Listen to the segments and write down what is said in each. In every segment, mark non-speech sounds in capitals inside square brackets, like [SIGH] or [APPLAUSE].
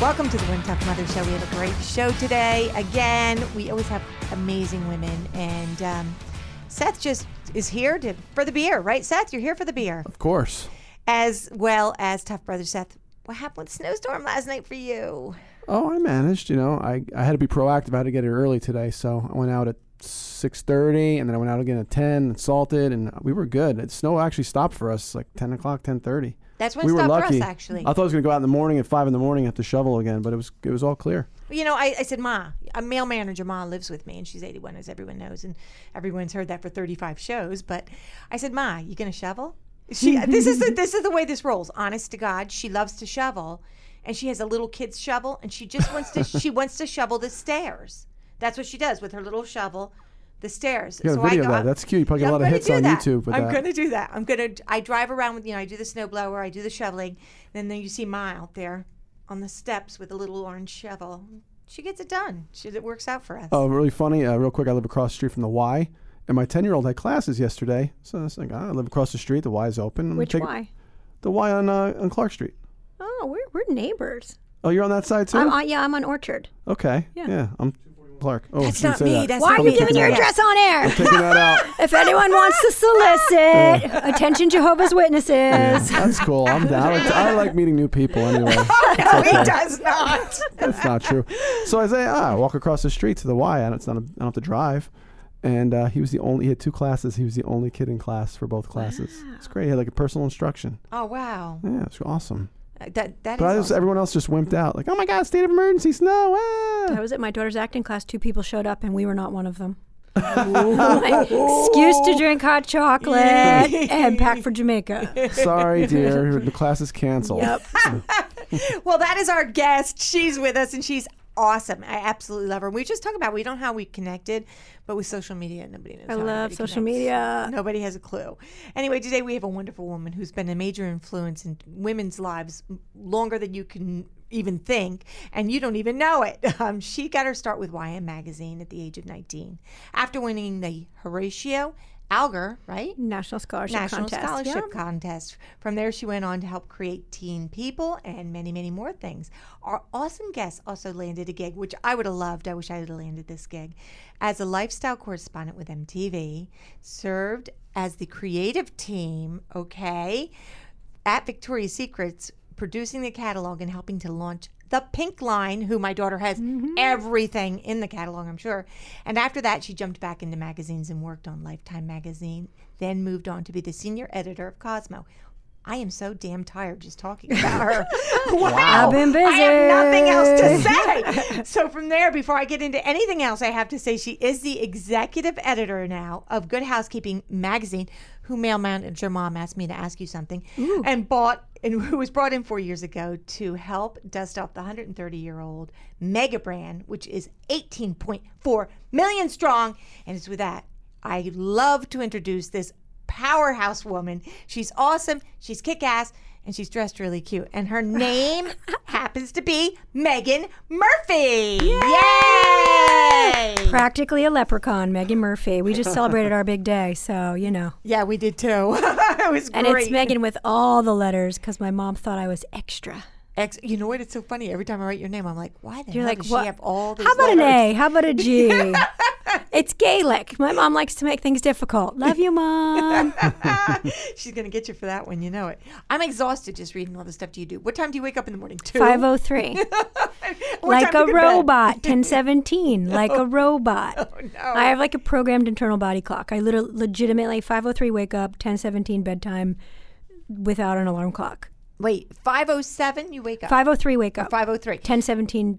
Welcome to the One Tough Mother Show. We have a great show today. Again, we always have amazing women, and um, Seth just is here to, for the beer, right? Seth, you're here for the beer, Of course. as well as Tough Brother Seth. What happened with snowstorm last night for you? Oh, I managed. You know, I, I had to be proactive. I had to get here early today, so I went out at six thirty, and then I went out again at ten and salted, and we were good. It, snow actually stopped for us like ten o'clock, ten thirty. That's when We it were lucky. for us, actually. I thought I was gonna go out in the morning at five in the morning at the shovel again, but it was it was all clear. You know, I, I said, Ma, a male manager, Ma, lives with me, and she's 81, as everyone knows, and everyone's heard that for 35 shows. But I said, Ma, you gonna shovel? She, [LAUGHS] this is the, this is the way this rolls. Honest to God, she loves to shovel, and she has a little kid's shovel, and she just wants to she wants to shovel the stairs. That's what she does with her little shovel, the stairs. You got a video of that. That's cute. You probably get a I'm lot of gonna hits do on that. YouTube with I'm that. gonna do that. I'm gonna. I drive around with you know. I do the snow blower. I do the shoveling. Then then you see Ma out there on the steps with a little orange shovel. She gets it done. She, it works out for us. Oh, really funny. Uh, real quick, I live across the street from the Y, and my ten year old had classes yesterday. So I was like, ah, I live across the street. The Y is open. I'm Which take it- The Y on uh, on Clark Street. Oh, we're we're neighbors. Oh, you're on that side too. I'm on, yeah, I'm on Orchard. okay. Yeah. I'm Clark. Oh, That's shouldn't me. that. That's Why not are me. you giving your Yes. address on air? Taking that out. [LAUGHS] If anyone wants to solicit, attention Jehovah's Witnesses. That's cool. I'm down. I like, I like meeting new people anyway. [LAUGHS] No, he does not. That's not true. So I say, ah, I walk across the street to the Y, and it's not. A, I don't have to drive. And uh, he was the only. He had two classes. He was the only kid in class for both classes. It's great. He had like a personal instruction. Oh wow. Yeah, it's awesome. That that is. But I just, awesome. everyone else just wimped out. Like, oh my god, state of emergency, snow. Ah. I was at my daughter's acting class. Two people showed up, and we were not one of them. [LAUGHS] Excuse to drink hot chocolate [LAUGHS] and pack for Jamaica. Sorry, dear. The class is canceled. Yep. [LAUGHS] well, that is our guest. She's with us, and she's awesome. I absolutely love her. We just talk about we don't know how we connected, but with social media, nobody knows. I love social connects. media. Nobody has a clue. Anyway, today we have a wonderful woman who's been a major influence in women's lives longer than you can even think, and you don't even know it. [LAUGHS] Um, she got her start with YM Magazine at the age of 19 after winning the Horatio Alger, right? National Scholarship Contest. National Contest. Scholarship Yep. Contest. From there, she went on to help create Teen People and many, many more things. Our awesome guest also landed a gig, which I would have loved. I wish I had landed this gig. As a lifestyle correspondent with MTV, served as the creative team, okay, at Victoria's Secrets, producing the catalog and helping to launch the Pink Line, who my daughter has mm-hmm. everything in the catalog, I'm sure. And after that, she jumped back into magazines and worked on Lifetime magazine, then moved on to be the senior editor of Cosmo. I am so damn tired just talking about her. [LAUGHS] [LAUGHS] wow. I've been I have nothing else to [LAUGHS] say. so from there, before I get into anything else, I have to say she is the executive editor now of Good Housekeeping magazine, who mail manager mom asked me to ask you something, and bought and [LAUGHS] who was brought in four years ago to help dust off the 130 year old mega brand, which is 18.4 million strong. And it's with that I love to introduce this powerhouse woman. She's awesome. She's kick ass. And she's dressed really cute. And her name [LAUGHS] happens to be Meaghan Murphy. Yay! Practically a leprechaun, Meaghan Murphy. We just celebrated our big day, so you know. [LAUGHS] Yeah, we did too. [LAUGHS] it was great. And it's Meaghan with all the letters because my mom thought I was extra. Ex- you know what? It's so funny. Every time I write your name, I'm like, why the You're hell like, does what? she have all these How about letters? an A? How about a G? [LAUGHS] it's Gaelic. My mom likes to make things difficult. Love you, mom. [LAUGHS] She's gonna get you for that one. You know it. I'm exhausted just reading all the stuff you do. What time do you wake up in the morning? Two. Five oh three. [LAUGHS] Like a do you go robot. Ten seventeen. Like a robot. Oh, no. I have like a programmed internal body clock. I literally legitimately five oh three wake up, ten seventeen bedtime without an alarm clock. Wait, 507 you wake up. Five oh three wake up. 503. Ten seventeen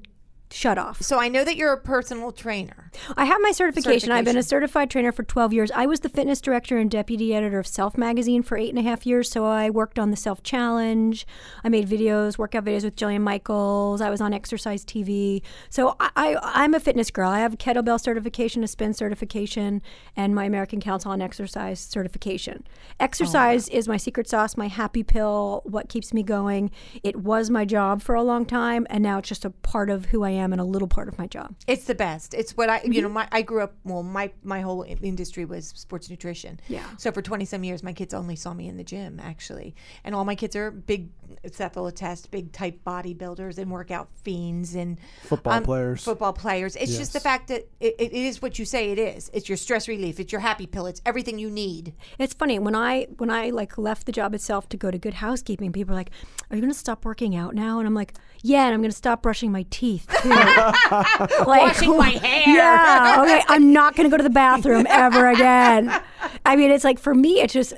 shut off. So I know that you're a personal trainer. I have my certification. I've been a certified trainer for 12 years. I was the fitness director and deputy editor of Self magazine for eight and a half years. So I worked on the Self Challenge. I made videos, workout videos with Jillian Michaels. I was on Exercise TV. So I, I, I'm a fitness girl. I have a kettlebell certification, a spin certification, and my American Council on Exercise certification. Exercise oh, is my secret sauce, my happy pill, what keeps me going. It was my job for a long time, and now it's just a part of who I am and a little part of my job. It's the best. It's what I, you mm-hmm. know, my I grew up. Well, my my whole industry was sports nutrition. Yeah. So for twenty some years, my kids only saw me in the gym actually, and all my kids are big. Seth will big type bodybuilders and workout fiends and Football um, players. Football players. It's just the fact that it, it is what you say it is. It's your stress relief. It's your happy pill. It's everything you need. It's funny when I when I like left the job itself to go to Good Housekeeping. People are like, "Are you going to stop working out now?" And I'm like, "Yeah, and I'm going to stop brushing my teeth too." [LAUGHS] like, Washing my [LAUGHS] hair. Yeah. Okay. I'm not going to go to the bathroom ever again. [LAUGHS] I mean, it's like for me, it's just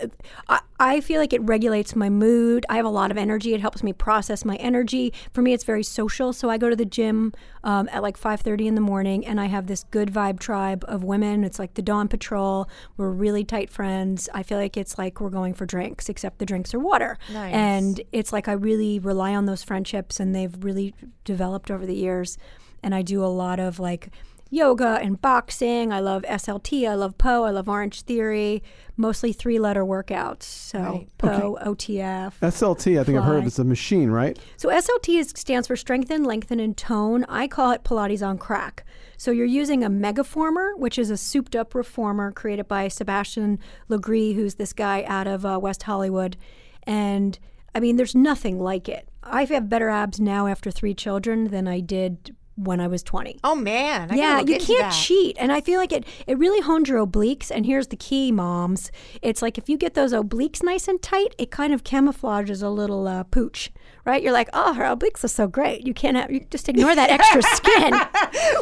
I, I feel like it regulates my mood. I have a lot of energy. It helps me process my energy. For me, it's very social. So I go to the gym um, at like 5:30 in the morning, and I have this good vibe tribe of women. It's like the Dawn Patrol. We're really tight friends. I feel like it's like we're going for drinks, except the drinks are water. Nice. And it's like I really rely on those friendships, and they've really developed over the years. And I do a lot of like yoga and boxing. I love SLT. I love PO. I love Orange Theory. Mostly three letter workouts. So Right. PO, OTF. SLT, I think I've heard of Fly. it's a machine, right? So SLT is, stands for strengthen, lengthen, and tone. I call it Pilates on crack. So you're using a megaformer, which is a souped up reformer created by Sebastien Lagree, who's this guy out of uh, West Hollywood. And I mean, there's nothing like it. I have better abs now after three children than I did when I was 20 Oh man. I yeah, you can't cheat. And I feel like it it really honed your obliques. And here's the key, moms. It's like if you get those obliques nice and tight, it kind of camouflages a little uh, pooch, right? You're like, oh, her obliques are so great. You can't have, you just ignore that extra [LAUGHS] skin.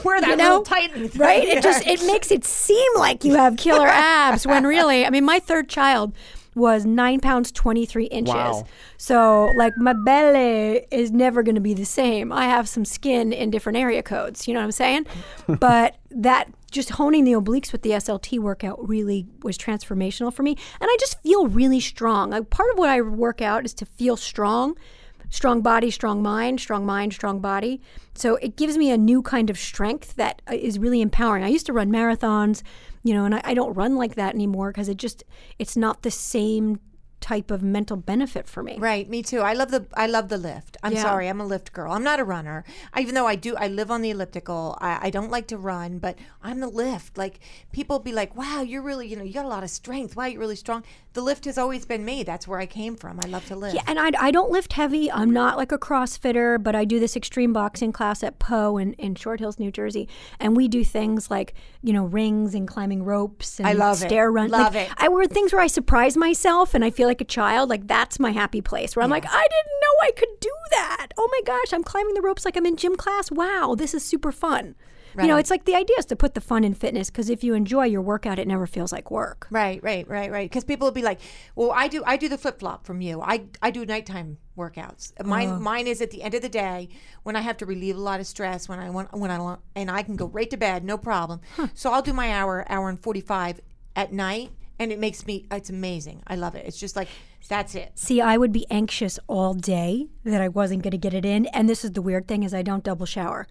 Where that you little know, thing. [LAUGHS] right? It just [LAUGHS] it makes it seem like you have killer abs when really, I mean, my third child was nine pounds twenty three inches. Wow. So like my belly is never going to be the same. I have some skin in different area codes. You know what I'm saying? [LAUGHS] but that just honing the obliques with the SLT workout really was transformational for me, and I just feel really strong. Like part of what I work out is to feel strong strong body, strong mind, strong mind, strong body. So it gives me a new kind of strength that uh, really empowering. I used to run marathons, you know, and I, I don't run like that anymore because it just it's not the same type of mental benefit for me. Right, me too. I love the I love the lift. I'm Yeah. sorry, I'm a lift girl. I'm not a runner. I, even though I do, I live on the elliptical. I, I don't like to run, but I'm the lift. Like people be like, "Wow, you're really, you know, you got a lot of strength. Wow, you're really strong." The lift has always been me. That's where I came from. I love to lift. Yeah, and I, I don't lift heavy. I'm not like a CrossFitter, but I do this extreme boxing class at Poe in, in Short Hills, New Jersey. And we do things like, you know, rings and climbing ropes and I love it. stair run. Love like, it. I were things where I surprise myself and I feel like a child. Like that's my happy place where I'm like, I didn't know I could do that. Oh my gosh, I'm climbing the ropes like I'm in gym class. Wow, this is super fun. You know, it's like the idea is to put the fun in fitness because if you enjoy your workout, it never feels like work. Right, right, right, right. Because people will be like, "Well, I do, I do the flip flop from you. I, I do nighttime workouts. Mine, oh. mine is at the end of the day when I have to relieve a lot of stress. When I want, when I want, and I can go right to bed, no problem. So I'll do my hour, hour and forty five at night, and it makes me. It's amazing. I love it. It's just like that's it. See, I would be anxious all day that I wasn't going to get it in, and this is the weird thing is I don't double shower.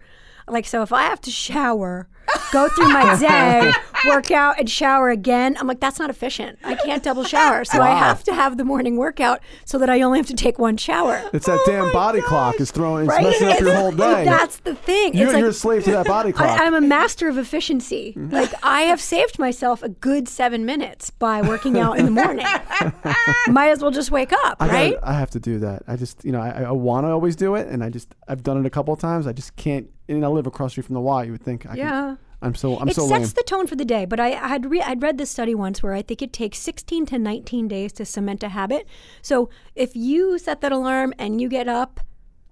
Like so if I have to shower, go through my day, [LAUGHS] work out and shower again, I'm like that's not efficient. I can't double shower. So I Wow. have to have the morning workout so that I only have to take one shower. It's that damn oh body clock is throwing, it's Right? messing up your It's- whole day. That's the thing. You're, it's like you're a slave to that body [LAUGHS] clock. I, I'm a master of efficiency. Mm-hmm. Like I have saved myself a good seven minutes by working out in the morning. [LAUGHS] Might as well just wake up, I, gotta- right? I have to do that. I just, you know, I, I want to always do it, and I just, I've done it a couple of times. I just can't. And I live across the street from the Y. You would think, I Yeah. Can, I'm so, I'm it so sets lame. the tone for the day. But I I had re- I'd read this study once where I think it takes 16 to 19 days to cement a habit. So if you set that alarm and you get up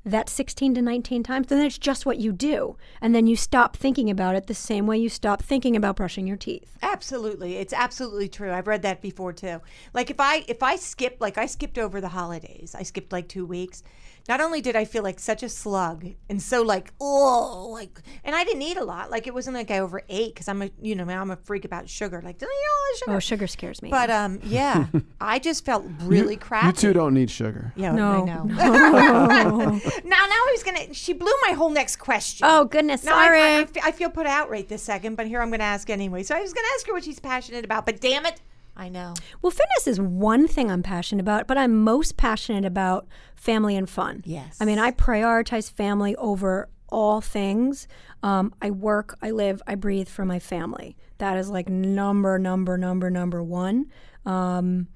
that 16 to 19 times, then it's just what you do, and then you stop thinking about it the same way you stop thinking about brushing your teeth. Absolutely, it's absolutely true. I've read that before too. Like if I if I skip, like I skipped over the holidays, I skipped like two weeks. Not only did I feel like such a slug and so like oh like and I didn't eat a lot like it wasn't like I overate because I'm a you know I'm a freak about sugar like don't eat all the sugar Oh, sugar scares me. but um yeah [LAUGHS] I just felt really crappy You two don't need sugar. yeah No. I know [LAUGHS] now now I was gonna she blew my whole next question oh goodness, no, I, sorry. I, I I feel put out right this second, but here I'm going to ask anyway. So I was going to ask her what she's passionate about, but damn it, I know. Well, fitness is one thing I'm passionate about, but I'm most passionate about family and fun. Yes. I mean, I prioritize family over all things. Um, I work, I live, I breathe for my family. That is like number, number, number, number one. Um,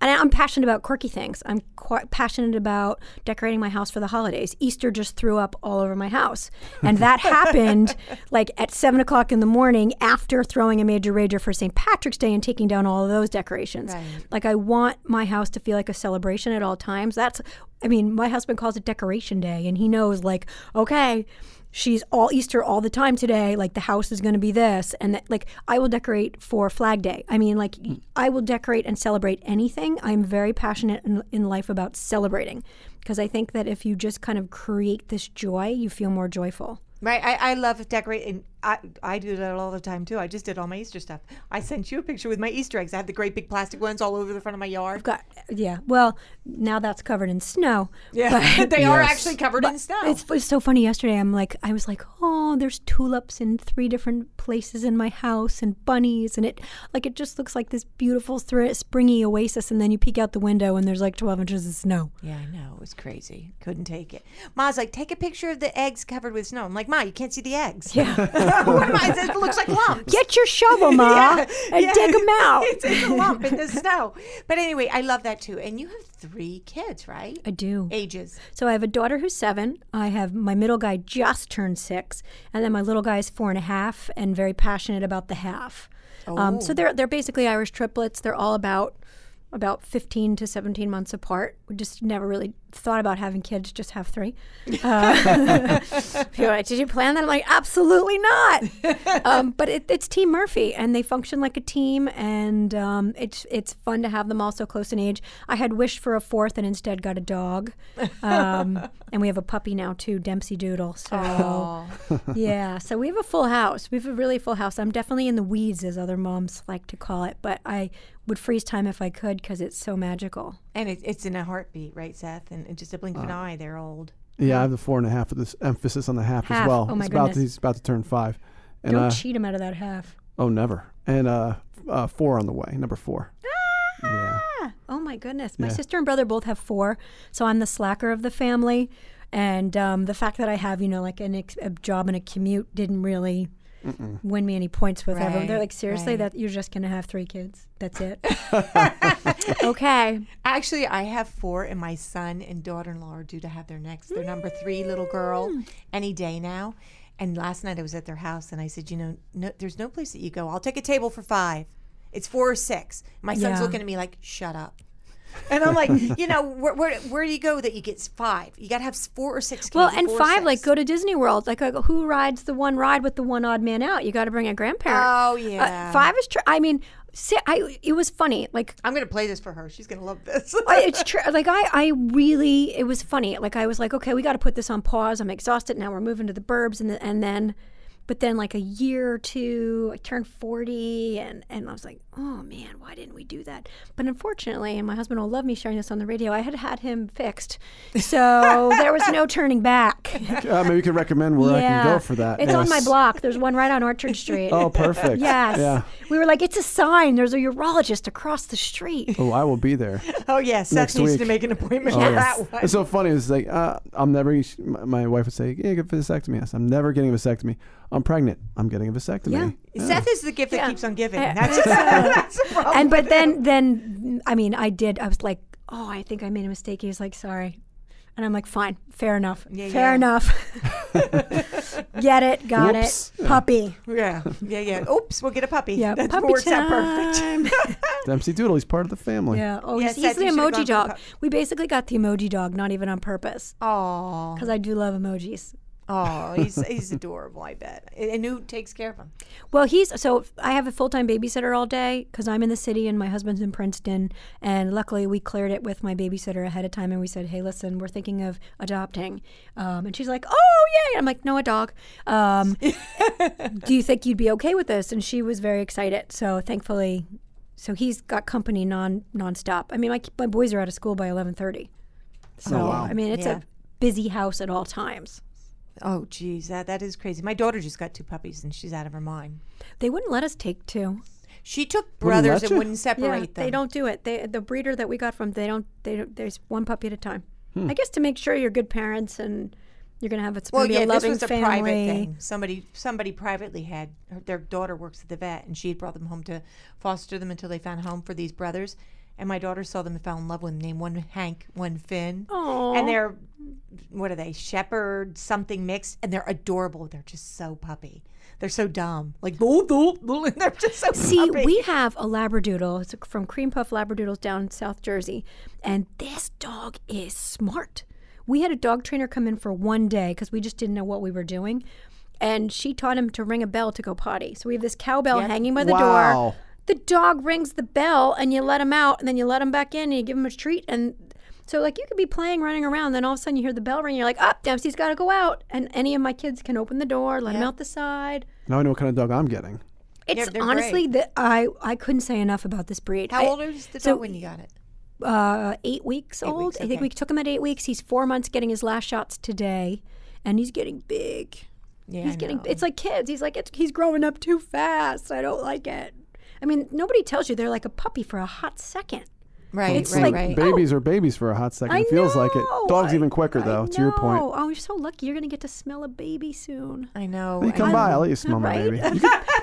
and I'm passionate about quirky things. I'm quite passionate about decorating my house for the holidays. Easter just threw up all over my house. And that [LAUGHS] happened like at seven o'clock in the morning after throwing a major rager for St. Patrick's Day and taking down all of those decorations. Right. Like, I want my house to feel like a celebration at all times. That's, I mean, my husband calls it Decoration Day, and he knows, like, okay, she's all Easter all the time today. Like, the house is going to be this. And, that, like, I will decorate for Flag Day. I mean, like, mm. I will decorate and celebrate anything. I'm very passionate in, in life about celebrating because I think that if you just kind of create this joy, you feel more joyful. Right, I, I love decorating. I, I do that all the time too. I just did all my Easter stuff. I sent you a picture with my Easter eggs. I have the great big plastic ones all over the front of my yard. I've Got, yeah. Well, now that's covered in snow. Yeah, [LAUGHS] they are actually covered in snow. It's, it's so funny. Yesterday, I'm like, I was like, oh, there's tulips in three different places in my house, and bunnies, and it like it just looks like this beautiful thr- springy oasis. And then you peek out the window, and there's like 12 inches of snow. yeah, I know. It was crazy. Couldn't take it. Ma's like, take a picture of the eggs covered with snow. I'm like, Ma, you can't see the eggs. Yeah. [LAUGHS] [LAUGHS] what am I? It [LAUGHS] looks like lumps. Get your shovel, [LAUGHS] ma, Yeah, and yeah. dig them out. it's, it's a lump in the snow. But anyway, I love that too. And you have three kids, right? I do. Ages. So I have a daughter who's seven. I have my middle guy just turned six, and then my little guy is four and a half, and very passionate about the half. Um, so they're they're basically Irish triplets. They're all about about 15 to 17 months apart. We just never really thought about having kids, just have three. [LAUGHS] Uh, [LAUGHS] like, Did you plan that? I'm like, absolutely not. [LAUGHS] um, but it, it's Team Murphy, and they function like a team, and um, it's it's fun to have them all so close in age. I had wished for a fourth, and instead got a dog, um, and we have a puppy now too, Dempsey Doodle. So yeah, so we have a full house. We have a really full house. I'm definitely in the weeds, as other moms like to call it, but I would freeze time if I could because it's so magical. And it, it's in a heartbeat, right, Seth? And, and just a blink of an Uh, eye, they're old. Yeah, I have the four and a half with this emphasis on the half, Half. as well. Oh, my It's about to, goodness. he's about to turn five. And Don't uh, cheat him out of that half. oh, never. And uh, uh, four on the way, number four. Yeah. Ah, oh my goodness. My Yeah. sister and brother both have four, so I'm the slacker of the family. And um, the fact that I have, you know, like an ex- a job and a commute didn't really win me any points with everyone. They're like, seriously, right. that you're just gonna have three kids. That's it. [LAUGHS] [LAUGHS] okay. Actually, I have four, and my son and daughter in law are due to have their next, their number three little girl Mm. any day now. And last night I was at their house, and I said, You know, no, there's no place that you go. I'll take a table for five. It's four or six. My son's Yeah. looking at me like, Shut up. And I'm like, [LAUGHS] you know, where, where, where do you go that you get five? You got to have four or six. Well, and five, like go to Disney World. Like, uh, who rides the one ride with the one odd man out? You got to bring a grandparent. Oh, Uh, yeah. five is true. I mean, see, I it was funny. Like I'm going to play this for her. She's going to love this. [LAUGHS] I, it's true. Like I, I really, it was funny. Like I was like, okay, we got to put this on pause. I'm exhausted now. We're moving to the burbs, and the, and then, but then like a year or two, I turned forty, and and I was like, oh man, why didn't we do that? But unfortunately, and my husband will love me sharing this on the radio. I had had him fixed, so [LAUGHS] there was no turning back. Uh, maybe you could recommend where I can go for that. It's on my block. There's one right on Orchard [LAUGHS] Street. Oh, perfect. Yes. Yeah. We were like, it's a sign. There's a urologist across the street. Oh, I will be there. oh, yeah. Seth Next needs week. to make an appointment Oh, for yeah. that one. It's so funny. It's like uh, I'm never. My my wife would say, "Yeah, get a vasectomy." Yes, I'm never getting a vasectomy. I'm pregnant. I'm getting a vasectomy. Yeah. Seth is the gift that keeps on giving. Yeah. That's, [LAUGHS] that's the problem. and but then then I mean I did I was like oh I think I made a mistake he was like sorry and I'm like fine fair enough Yeah, fair yeah. enough [LAUGHS] get it got Whoops. it puppy Yeah, yeah, yeah. Oops, we'll get a puppy. yeah that puppy works time. out perfect. Dempsey Doodle. He's part of the family. yeah oh Yes, he's, he's the emoji dog pup- we basically got the emoji dog not even on purpose Oh, because I do love emojis Oh, he's he's adorable. I bet. And who takes care of him? Well, he's so I have a full time babysitter all day because I'm in the city and my husband's in Princeton. And luckily, we cleared it with my babysitter ahead of time, and we said, "Hey, listen, we're thinking of adopting." Um, and she's like, "Oh, yay!" I'm like, "No, a dog." Um, [LAUGHS] do you think you'd be okay with this? And she was very excited. So thankfully, so he's got company non nonstop. I mean, my my boys are out of school by 11:30. So Oh, wow. I mean, it's Yeah. a busy house at all times. Oh, geez, that that is crazy. My daughter just got two puppies, and she's out of her mind. They wouldn't let us take two. She took Wouldn't brothers and wouldn't separate yeah, them. they don't do it. They the breeder that we got from they don't they don't, there's one puppy at a time. Hmm. I guess to make sure you're good parents and you're gonna have it's Well, gonna yeah, a this loving was a family. private thing. Somebody somebody privately had her, their daughter works at the vet, and she had brought them home to foster them until they found a home for these brothers. And my daughter saw them and fell in love with them. Named one Hank, one Finn, Aw. and they're what are they? Shepherd something mixed, and they're adorable. They're just so puppy. They're so dumb. Like "Boo, boo, boo," and they're just so See, puppy. we have a Labradoodle. It's from Cream Puff Labradoodles down in South Jersey, and this dog is smart. We had a dog trainer come in for one day because we just didn't know what we were doing, and she taught him to ring a bell to go potty. So we have this cowbell hanging by the door. Wow. The dog rings the bell, and you let him out, and then you let him back in, and you give him a treat, and so like you could be playing, running around, then all of a sudden you hear the bell ring, you're like, "Up, Dempsey's got to go out," and any of my kids can open the door, let him out the side. Now I know what kind of dog I'm getting. It's they're honestly that I I couldn't say enough about this breed. How I- old is the so- dog when you got it? Uh, eight weeks old. weeks, I think we took him at eight weeks. He's four months, getting his last shots today, and he's getting big. Yeah, he's I getting. know. It's like kids. He's like it's, he's growing up too fast. I don't like it. I mean, nobody tells you they're like a puppy for a hot second. right, it's right, like- right. Babies oh. are babies for a hot second. I it feels like it. Dogs I- even quicker I though. To your point. Oh, you're so lucky. You're gonna get to smell a baby soon. I know. You I come know. by, I'll let you smell my baby. You [LAUGHS] can,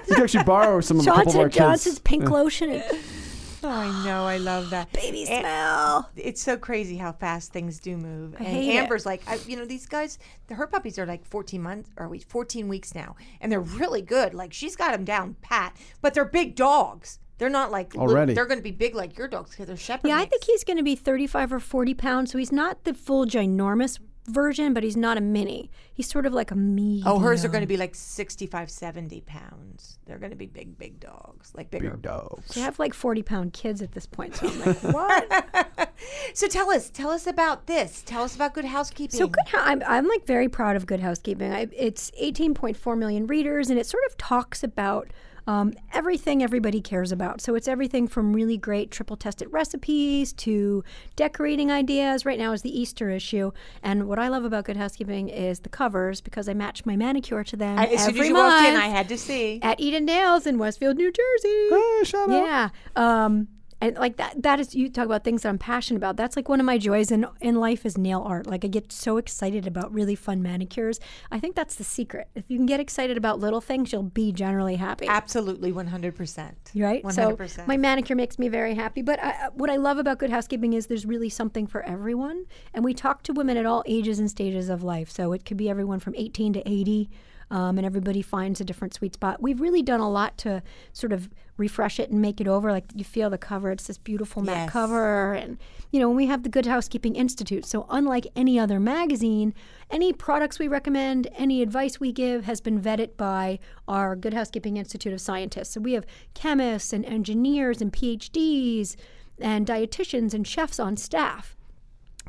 you can actually borrow some of a couple of our Johnson kids. Johnson's pink lotion and [LAUGHS] [LAUGHS] Oh, I know. I love that. [GASPS] baby And- smell. it's so crazy how fast things do move. and hate it. Amber's like, I, you know, these guys, the, her puppies are like 14 months or wait, 14 weeks now, and they're really good. Like she's got them down pat, but they're big dogs. They're not like little- Already. they're going to be big like your dogs because they're shepherd. Yeah, I think he's going to be 35 or 40 pounds. So he's not the full ginormous version, but he's not a mini. He's sort of like a medium. Oh, hers are going to be like 65, 70 pounds. They're going to be big, big dogs, like bigger. Big dogs. They have like 40 pound kids at this point. So I'm like, [LAUGHS] what? So tell us, tell us about this. Tell us about Good Housekeeping. so good. Hou- I'm, I'm like very proud of Good Housekeeping. I, it's 18.4 million readers, and it sort of talks about um, everything everybody cares about. So it's everything from really great triple tested recipes to decorating ideas. Right now is the Easter issue, and what I love about Good Housekeeping is the covers because I match my manicure to them I, as soon as you month walked in, I had to see. at Eden Nails in Westfield, New Jersey. Hey, shout out. Yeah. Um, and like that, that is, you talk about things that I'm passionate about. That's like one of my joys in, in life is nail art. Like I get so excited about really fun manicures. I think that's the secret. If you can get excited about little things, you'll be generally happy. Absolutely, 100%. Right? 100%. So my manicure makes me very happy. But I, uh, what I love about Good Housekeeping is there's really something for everyone. And we talk to women at all ages and stages of life. So it could be everyone from 18 to 80. Um, and everybody finds a different sweet spot. We've really done a lot to sort of refresh it and make it over. Like you feel the cover, it's this beautiful matte Yes. cover. And, you know, we have the Good Housekeeping Institute. So, unlike any other magazine, any products we recommend, any advice we give has been vetted by our Good Housekeeping Institute of Scientists. So, we have chemists and engineers and PhDs and dietitians and chefs on staff.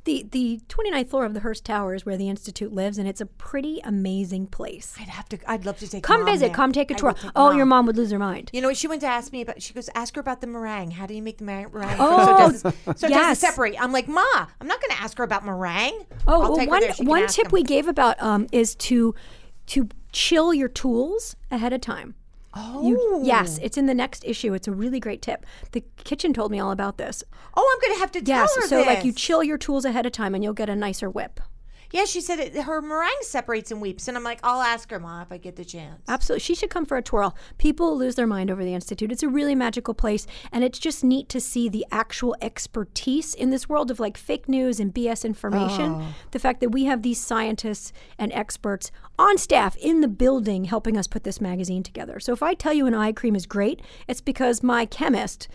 The, the 29th floor of the Hearst Tower is where the Institute lives, and it's a pretty amazing place. I'd have to, I'd love to take Come Mom visit, there. come take a I tour. take Oh, your mom would lose her mind. You know what? She went to ask me about. She goes, ask her about the meringue. How do you make the meringue? Oh, so it doesn't, so it yes. doesn't separate. I'm like, Ma, I'm not going to ask her about meringue. Oh, I'll well, take her one there. She can one tip we gave about um, is to to chill your tools ahead of time. Oh, You, yes, oh. it's in the next issue. It's a really great tip. The kitchen told me all about this. oh, I'm going to have to tell Yes, her so like you chill your tools ahead of time, and you'll get a nicer whip. Yeah, she said it, her meringue separates and weeps, and I'm like, I'll ask her, Ma, if I get the chance. Absolutely. She should come for a twirl. People lose their mind over the Institute. It's a really magical place, and it's just neat to see the actual expertise in this world of like fake news and BS information. Oh. The fact that we have these scientists and experts on staff in the building helping us put this magazine together. So if I tell you an eye cream is great, it's because my chemist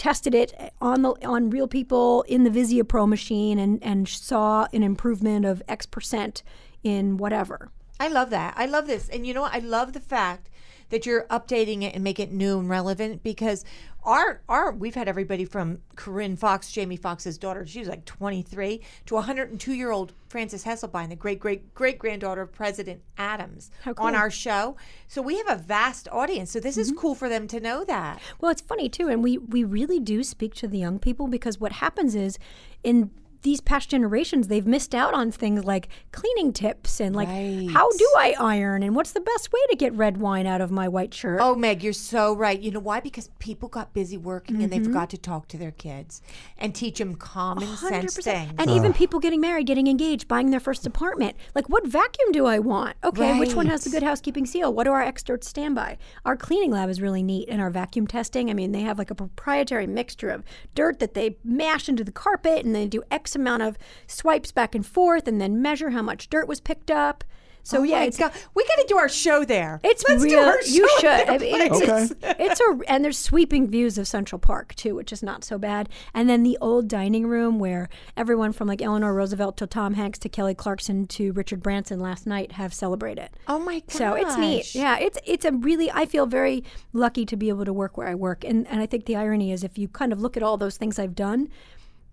tested it on the on real people in the Visio Pro machine and and saw an improvement of X percent in whatever. I love that. I love this. And you know what? I love the fact that you're updating it and make it new and relevant because our our we've had everybody from Corinne Foxx, Jamie Foxx's daughter, she was like 23, to 102 year old Frances Hesselbein, the great great great granddaughter of President Adams, How on our show. So we have a vast audience. So this Mm-hmm. is cool for them to know that. Well, it's funny too, and we we really do speak to the young people because what happens is in these past generations they've missed out on things like cleaning tips and like how do I iron and what's the best way to get red wine out of my white shirt. Oh, Meg, you're so right. You know why? Because people got busy working and they Mm-hmm. forgot to talk to their kids and teach them common sense things. And even people getting married, getting engaged, buying their first apartment. Like, what vacuum do I want? Okay, which one has the good housekeeping seal? What do our experts stand by? Our cleaning lab is really neat, and our vacuum testing. I mean, they have like a proprietary mixture of dirt that they mash into the carpet, and they do X amount of swipes back and forth, and then measure how much dirt was picked up. So Oh yeah, my it's God. we got to do our show there. it's Let's real. do our you should. I mean, it's. Okay. it's, [LAUGHS] it's a and there's sweeping views of Central Park too, which is not so bad. And then the old dining room where everyone from like Eleanor Roosevelt to Tom Hanks to Kelly Clarkson to Richard Branson last night have celebrated. Oh my god! So it's neat. Yeah, it's it's a really I feel very lucky to be able to work where I work. And and I think the irony is if you kind of look at all those things I've done,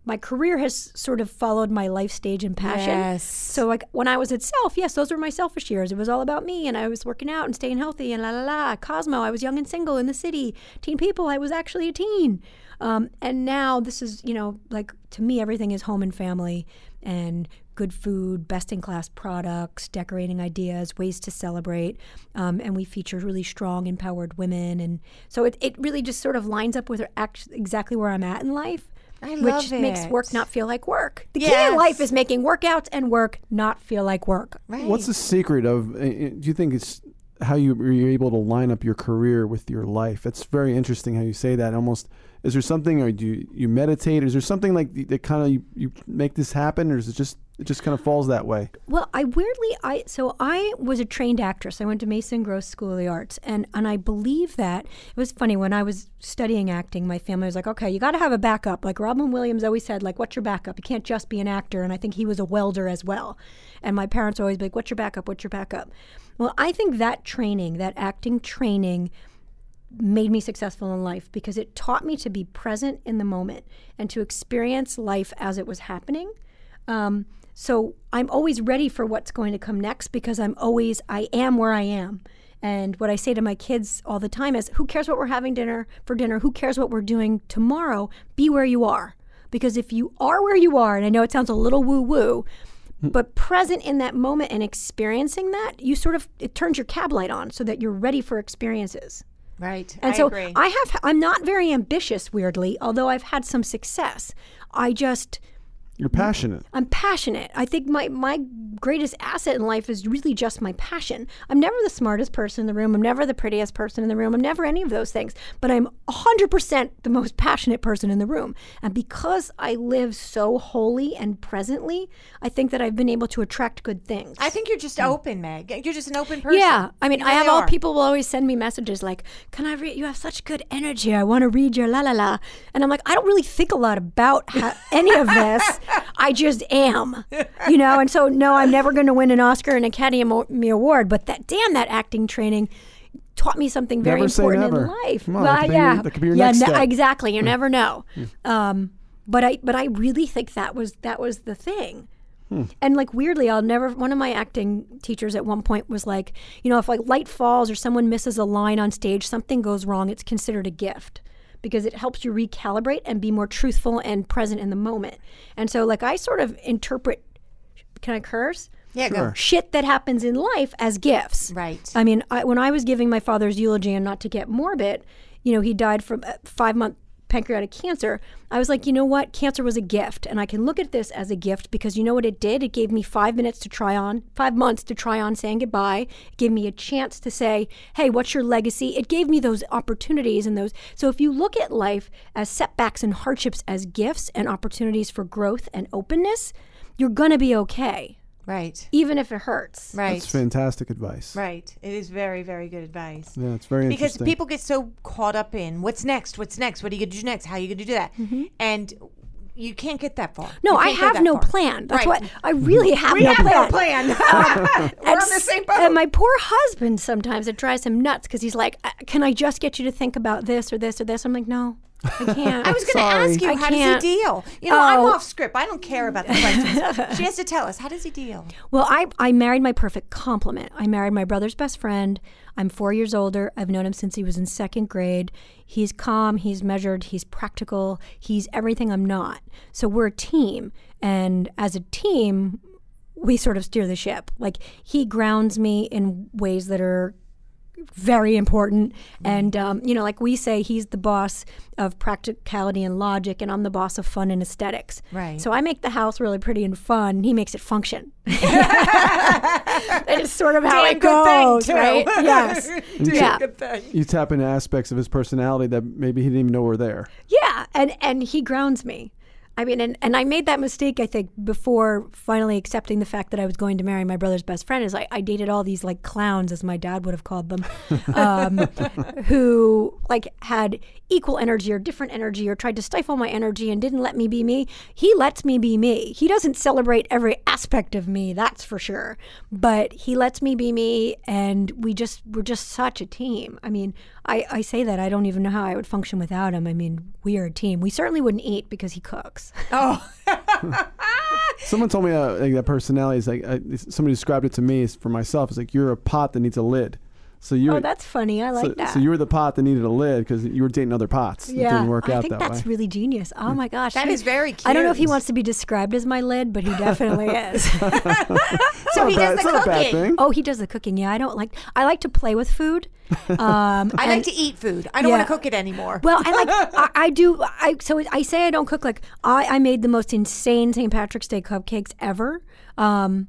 my career has sort of followed my life stage and passion. Yes. So like when I was at Self, yes, those were my selfish years. It was all about me and I was working out and staying healthy and la la la. Cosmo, I was young and single in the city. Teen People, I was actually a teen. Um, and now this is, you know, like to me everything is home and family and good food, best in class products, decorating ideas, ways to celebrate. Um, and we feature really strong, empowered women. And so it, it really just sort of lines up with act- exactly where I'm at in life. I which love makes work not feel like work. The key Yes. in life is making workouts and work not feel like work. Right. What's the secret of? uh, uh, Do you think it's how you you're able to line up your career with your life? It's very interesting how you say that. Almost, is there something, or do you, you meditate? Is there something like that kind of you, you make this happen, or is it just it just kind of falls that way? Well, I weirdly I so I was a trained actress. I went to Mason Gross School of the Arts, and and I believe that it was funny when I was studying acting. My family was like, "Okay, you got to have a backup." Like Robin Williams always said, "Like, what's your backup? You can't just be an actor." And I think he was a welder as well. And my parents always be like, "What's your backup? What's your backup?" Well, I think that training, that acting training, made me successful in life because it taught me to be present in the moment and to experience life as it was happening. Um, so I'm always ready for what's going to come next because I'm always, I am where I am. And what I say to my kids all the time is, who cares what we're having dinner for dinner? Who cares what we're doing tomorrow? Be where you are. Because if you are where you are, and I know it sounds a little woo woo, hmm. but present in that moment and experiencing that, you sort of, it turns your cab light on so that you're ready for experiences. right? And I so agree. I have I'm not very ambitious weirdly, although I've had some success. I just You're passionate. I'm passionate. I think my my greatest asset in life is really just my passion. I'm never the smartest person in the room. I'm never the prettiest person in the room. I'm never any of those things. But I'm 100% the most passionate person in the room. And because I live so wholly and presently, I think that I've been able to attract good things. I think you're just mm. open, Meg. You're just an open person. Yeah, I mean, You I have all are. people will always send me messages like, "Can I read? You have such good energy. I want to read your la la la." And I'm like, I don't really think a lot about ha- any of this. I just am, you know. And so, no, I'm never going to win an Oscar and Academy Award. But that damn that acting training taught me something very Never important in life. On, well, that yeah, your- that could be your yeah, next ne- step. exactly. You never know. Um, but I, but I really think that was that was the thing. And like weirdly, I'll never. One of my acting teachers at one point was like, you know, if like light falls or someone misses a line on stage, something goes wrong, it's considered a gift because it helps you recalibrate and be more truthful and present in the moment. And so, like, I sort of interpret. Can I curse? Yeah, go. Sure. Shit that happens in life as gifts. Right. I mean, I, when I was giving my father's eulogy, and not to get morbid, you know, he died from uh, five month pancreatic cancer. I was like, you know what? Cancer was a gift, and I can look at this as a gift because you know what it did? It gave me five minutes to try on, five months to try on saying goodbye. It gave me a chance to say, hey, what's your legacy? It gave me those opportunities and those. So if you look at life as setbacks and hardships as gifts and opportunities for growth and openness, you're gonna be okay, Right. even if it hurts. Right. That's fantastic advice. Right. It is very, very good advice. Yeah, it's very because interesting. people get so caught up in what's next, what's next, what are you going to do next, how are you going to do that, Mm-hmm. and you can't get that far. No, I have no far. plan. That's Right. what I really have We no have plan. no plan. [LAUGHS] [LAUGHS] We're on the same boat. And my poor husband sometimes it drives him nuts because he's like, "Uh, "Can I just get you to think about this or this or this?" I'm like, "No, I can't." I was going to ask you, I how can't- does he deal? You know, I'm Oh. off script. I don't care about the questions. she has to tell us, how does he deal? Well, I, I married my perfect complement. I married my brother's best friend. I'm four years older. I've known him since he was in second grade. He's calm, he's measured, he's practical, he's everything I'm not. So we're a team. And as a team, we sort of steer the ship. Like he grounds me in ways that are very important. And, um, you know, like we say, he's the boss of practicality and logic, and I'm the boss of fun and aesthetics. Right. So I make the house really pretty and fun, and he makes it function. [LAUGHS] [LAUGHS] that is sort of how Damn it good thing, goes, too. right? [LAUGHS] Yes. Damn yeah. good thing. You tap into aspects of his personality that maybe he didn't even know were there. Yeah, and and he grounds me. I mean, and, and I made that mistake, I think, before finally accepting the fact that I was going to marry my brother's best friend. Is I, I dated all these like clowns, as my dad would have called them, [LAUGHS] um, who like had equal energy or different energy or tried to stifle my energy and didn't let me be me. He lets me be me. He doesn't celebrate every aspect of me, that's for sure. But he lets me be me, and we just we're just such a team. I mean, I, I say that I don't even know how I would function without him. I mean, we are a team. We certainly wouldn't eat because he cooks. [LAUGHS] Oh, [LAUGHS] Someone told me uh, like that personality is like uh, somebody described it to me for myself. It's like you're a pot that needs a lid. So you're Oh, that's funny. I like so, that. so you were the pot that needed a lid because you were dating other pots. It didn't work I out think that that's way. really genius. Oh my gosh, That he- is very cute. I don't know if he wants to be described as my lid, but he [LAUGHS] definitely is. [LAUGHS] so he bad- does the not a bad cooking. oh, he does the cooking. Yeah, I don't like. I like to play with food. [LAUGHS] Um, I like to eat food. I don't want to cook it anymore. Well, I like I, I do. I so I say I don't cook. Like I, I made the most insane St. Patrick's Day cupcakes ever. Um,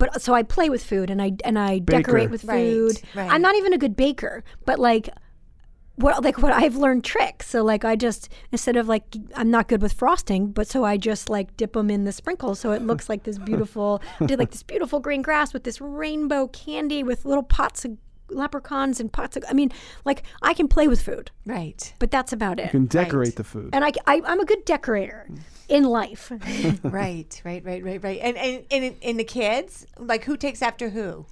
but so I play with food and I and I decorate with Right, food. right. I'm not even a good baker, but like. What like what I've learned tricks. So like I just instead of like I'm not good with frosting, but so I just like dip them in the sprinkles so it looks like this [LAUGHS] beautiful. did like this beautiful green grass with this rainbow candy with little pots of leprechauns and pots of. I mean, like I can play with food right. but that's about it. You can decorate Right. the food. And I, I, I'm a good decorator mm. In life. [LAUGHS] Right, right, right, right, right. And and and in the kids, like who takes after who?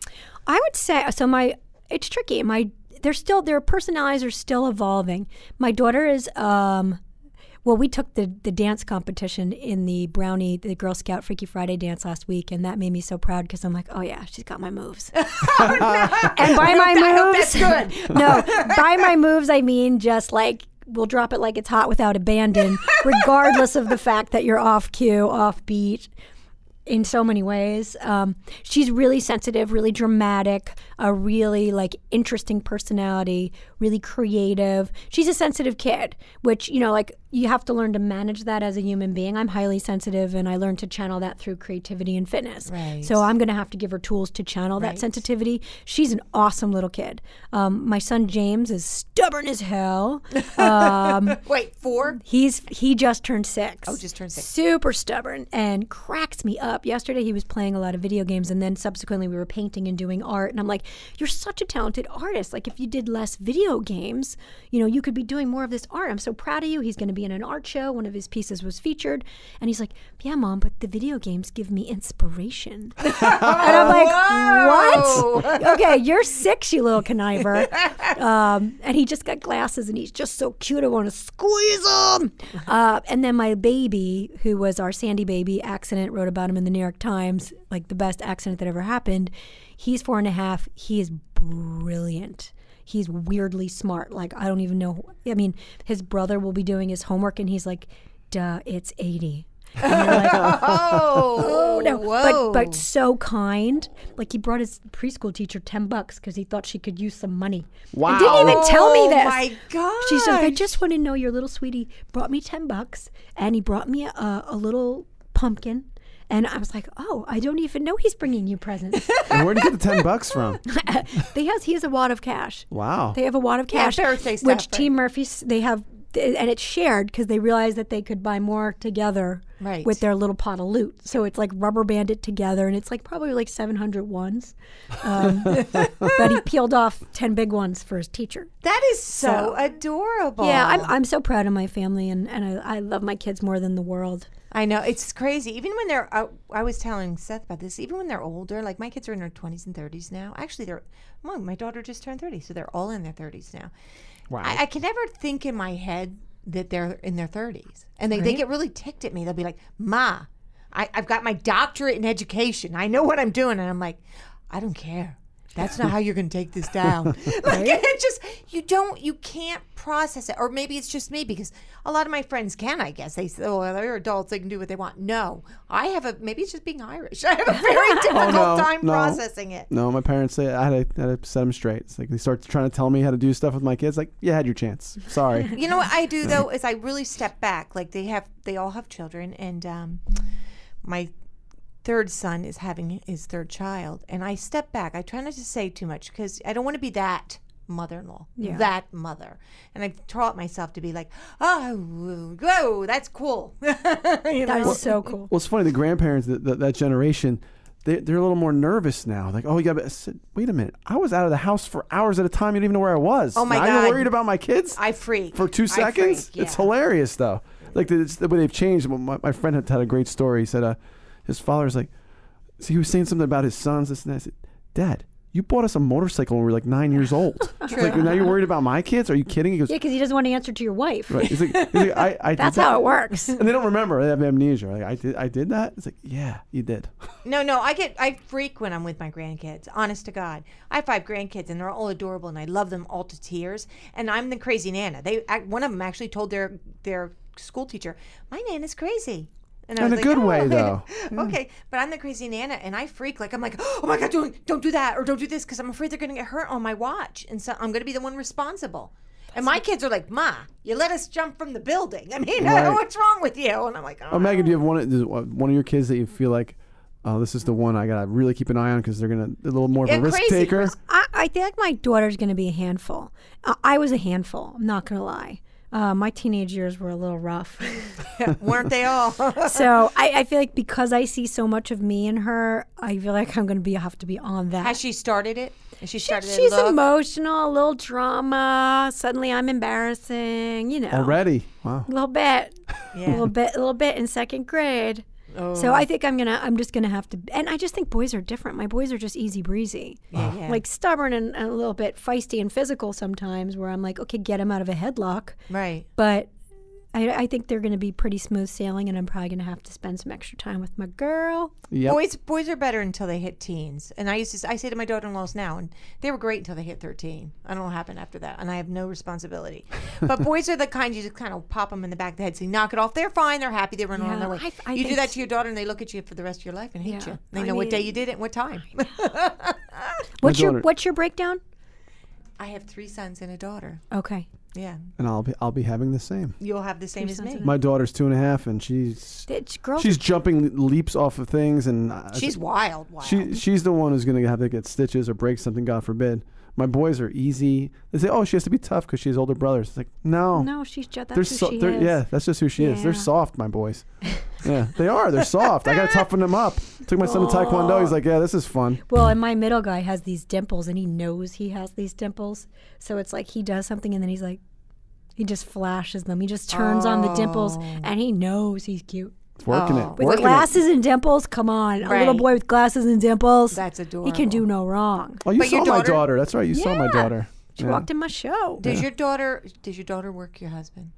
I would say so. My it's tricky. My they're still their personalities are still evolving. My daughter is um. Well, we took the, the dance competition in the Brownie, the Girl Scout Freaky Friday dance last week, and that made me so proud because I'm like, oh yeah, she's got my moves. [LAUGHS] oh, no. and by my I hope moves, [LAUGHS] no, by my moves, I mean just like we'll drop it like it's hot without abandon, [LAUGHS] regardless of the fact that you're off cue, off beat. In so many ways, um, she's really sensitive, really dramatic, a really like interesting personality, really creative. She's a sensitive kid, which you know, like you have to learn to manage that as a human being. I'm highly sensitive, and I learned to channel that through creativity and fitness. Right. So I'm going to have to give her tools to channel that Right. sensitivity. She's an awesome little kid. Um, my son James is stubborn as hell. Um, [LAUGHS] Wait, four? he's he just turned six. Oh, just turned six. Super stubborn and cracks me up. Yesterday he was playing a lot of video games, and then subsequently we were painting and doing art. And I'm like, "You're such a talented artist. Like if you did less video games, you know, you could be doing more of this art. I'm so proud of you. He's going to be in an art show. One of his pieces was featured, and he's like, "Yeah, mom, but the video games give me inspiration." [LAUGHS] and I'm like, "What? okay, you're six, you little conniver." [LAUGHS] um, and he just got glasses, and he's just so cute. I want to squeeze him. Uh, and then my baby, who was our Sandy baby accident, wrote about him in the New York Times, like the best accident that ever happened. He's four and a half. He is brilliant. He's weirdly smart. Like I don't even know. I mean, his brother will be doing his homework, and he's like, "Duh, it's 80. And like, [LAUGHS] oh, oh, no, whoa. but but so kind. Like he brought his preschool teacher ten bucks because he thought she could use some money. Wow. And didn't even tell me oh this. Oh, my God. She's like, I just want to know your little sweetie brought me ten bucks, and he brought me a, a little pumpkin. And I was like, oh, I don't even know he's bringing you presents. [LAUGHS] and where did you get the ten bucks from? [LAUGHS] they has he has a wad of cash. Wow. They have a wad of Yeah, cash. birthday which stuff, right. Team Murphy's they have th- and it's shared because they realized that they could buy more together Right. with their little pot of loot. So it's like rubber banded together, and it's like probably like 700 ones. Um, [LAUGHS] but he peeled off 10 big ones for his teacher. That is so, So- adorable. Yeah, I'm, I'm so proud of my family, and, and I, I love my kids more than the world. I know it's crazy. Even when they're, uh, I was telling Seth about this. Even when they're older, like my kids are in their twenties and thirties now. Actually, they're. Well, my daughter just turned thirty, so they're all in their thirties now. Wow. I, I can never think in my head that they're in their thirties, and they, they get really ticked at me. They'll be like, "Ma, I, I've got my doctorate in education. I know what I'm doing," and I'm like, "I don't care." That's not how you're going to take this down. [LAUGHS] like it just you don't you can't process it, or maybe it's just me because a lot of my friends can. I guess they say, "Oh, well, they're adults; they can do what they want." No, I have a maybe it's just being Irish. [LAUGHS] I have a very [LAUGHS] difficult no, time no. processing it. No, my parents say I had to, I had to set them straight. It's like they start trying to tell me how to do stuff with my kids. Like, you had your chance. Sorry. You know what I do though is I really step back. Like they have, they all have children, and um, my third son is having his third child, and I step back. I try not to say too much because I don't want to be that mother-in-law, that mother, and I've taught myself to be like, oh, whoa, that's cool. [LAUGHS] you That know? is so cool. Well, it's funny. The grandparents, that that, that generation, they, they're a little more nervous now. Like, oh, you got. I said, Wait a minute. I was out of the house for hours at a time. You didn't even know where I was. Oh, my now God. You're worried about my kids I freak for two seconds. freak, It's hilarious though. Like the, it's the way they've changed. My, my friend had had a great story. He said, uh, his father's like, so he was saying something about his sons. This and that. I said, Dad. You bought us a motorcycle when we were like nine years old. [LAUGHS] It's like now you're worried about my kids? Are you kidding? He goes, Yeah, because he doesn't want to answer to your wife. right. He's like, he's like I, I [LAUGHS] did That's that. how it works. And they don't remember. They have amnesia. Like, I did, I did that. It's like, yeah, you did. No, no, I get I freak when I'm with my grandkids. Honest to God, I have five grandkids and they're all adorable and I love them all to tears. And I'm the crazy nana. They ac- one of them actually told their their school teacher, "My nana's crazy." And I In was a good way, "Oh." [LAUGHS] though. [LAUGHS] okay, but I'm the crazy nana and I freak like I'm like, [GASPS] "Oh my god, don't don't do that or don't do this because I'm afraid they're going to get hurt on my watch." And so I'm going to be the one responsible. And my kids are like, "Ma, you let us jump from the building. [LAUGHS] I mean, Right. what's wrong with you?" And I'm like, "Oh, Oh, Meaghan, do you have one of, one of your kids that you feel like, oh, this is the one I gotta really keep an eye on because they're gonna they're a little more of Yeah, a risk crazy taker? I, I feel like my daughter's going to be a handful. Uh, I was a handful. I'm not going to lie. Uh, my teenage years were a little rough. [LAUGHS] [LAUGHS] weren't they all?" [LAUGHS] so I, I feel like because I see so much of me in her, I feel like I'm going to be have to be on that. Has she started it? Has she started She's it? Look? emotional, a little drama. Suddenly I'm embarrassing, you know. Already? Wow. A little bit. Yeah. A little bit a little bit in second grade. So oh. I think I'm gonna I'm just gonna have to and I just think boys are different. My boys are just easy breezy. Yeah, yeah. Like stubborn and, and a little bit feisty and physical sometimes where I'm like, okay, get him out of a headlock. right. But I, I think they're gonna be pretty smooth sailing and I'm probably gonna have to spend some extra time with my girl. Yep. Boys, boys are better until they hit teens. And I used to, I say to my daughter-in-laws now, and they were great until they hit thirteen. I don't know what happened after that, and I have no responsibility. [LAUGHS] but boys are the kind you just kind of pop them in the back of the head, say, "Knock it off." They're fine. They're happy. They run around Yeah, their way. I- I you do that to your daughter, and they look at you for the rest of your life and hate Yeah, you. They I know what day you did it, and what time. [LAUGHS] What's your what's your breakdown? I have three sons and a daughter. Okay. Yeah, And I'll be I'll be having the same. you'll have the same as me. My daughter's two and a half, and she's It's girls she's jumping leaps off of things, and I- She's wild, wild. she she's the one who's gonna have to get stitches or break something, God forbid. My boys are easy. They say, "Oh, she has to be tough because she has older brothers." It's like, no, No, she's just they're who so, she they're, is. yeah, that's just who she is. They're Yeah. soft, my boys. [LAUGHS] yeah, they are. They're soft. I gotta toughen them up. Took my son to Taekwondo. He's like, "Yeah, this is fun." Well, and my middle guy has these dimples, and he knows he has these dimples. So it's like he does something, and then he's like, he just flashes them. He just turns on the dimples, oh. and he knows he's cute. It's working Oh. it. With working glasses and dimples, come on, a little Right. boy with glasses and dimples. That's adorable. He can do no wrong. Oh, you But saw your my daughter- daughter. That's right. You saw my Yeah. daughter. She Yeah. walked in my show. Does your daughter? Does your daughter work your husband?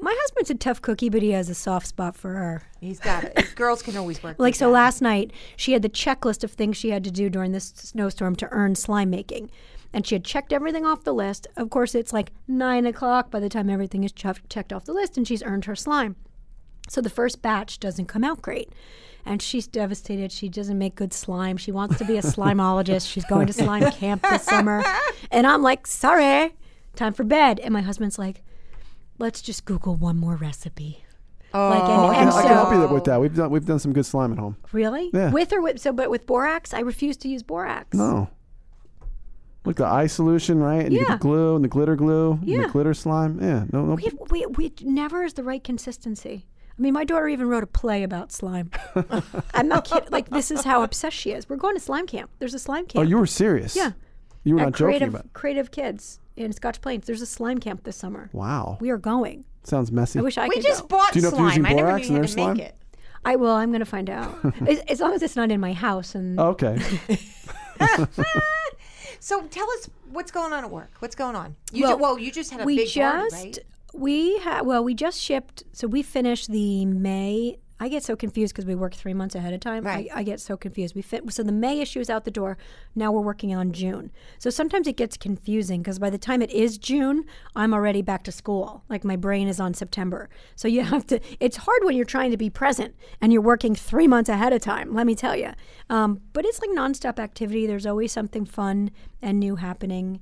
My husband's a tough cookie, but he has a soft spot for her. He's got it. [LAUGHS] Girls can always work. Like so, that. last night she had the checklist of things she had to do during this snowstorm to earn slime making, and she had checked everything off the list. Of course, it's like nine o'clock by the time everything is check- checked off the list, and she's earned her slime. So the first batch doesn't come out great. And she's devastated. She doesn't make good slime. She wants to be a slimeologist. She's going to slime camp this summer. [LAUGHS] And I'm like, sorry, time for bed. And my husband's like, let's just Google one more recipe. Like, and, Oh, I can, and I can help you with that. We've done we've done some good slime at home. Really? Yeah. With or with so but with borax? I refuse to use borax. No. Like the eye solution, right? And you get Yeah. the glue and the glitter glue and Yeah. the glitter slime. Yeah, no, no. We, have, we, we never is the right consistency. I mean, my daughter even wrote a play about slime. [LAUGHS] I'm not kidding. Like, this is how obsessed she is. We're going to slime camp. There's a slime oh, camp. Oh, you were serious? Yeah. You were At not joking about. it. creative kids in Scotch Plains. There's a slime camp this summer. Wow, We are going. sounds messy. I wish I We could We just go. bought Do you know if using slime. I never knew in you had their to make it. I will. I'm going to find out. [LAUGHS] as, as long as it's not in my house. And Oh, okay. [LAUGHS] So tell us what's going on at work. What's going on? You Well, ju- well, you just had a we big just party, right? we had well we just shipped so we finished the may i get so confused because we work three months ahead of time. Right. I, I get so confused. We fit so the may issue is out the door. Now we're working on june. So sometimes it gets confusing because by the time it is june i'm already back to school. Like my brain is on september. So you [LAUGHS] have to it's hard when you're trying to be present and you're working three months ahead of time let me tell you um, but it's like nonstop activity. There's always something fun and new happening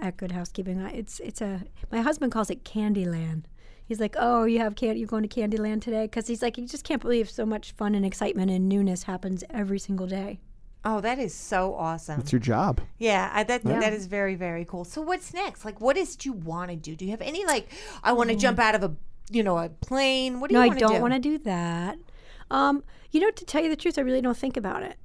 at Good Housekeeping. It's it's a my husband calls it Candyland. He's like, oh, you have can you're going to Candyland today? Because he's like, he just can't believe so much fun and excitement and newness happens every single day. Oh, that is so awesome. It's your job. Yeah, I, that that is very very cool. So what's next? Like, what is it you want to do? Do you have any like? I want to jump out of a you know a plane. What do Mm. No, you I want to don't do? want to do that. Um, you know, to tell you the truth, I really don't think about it.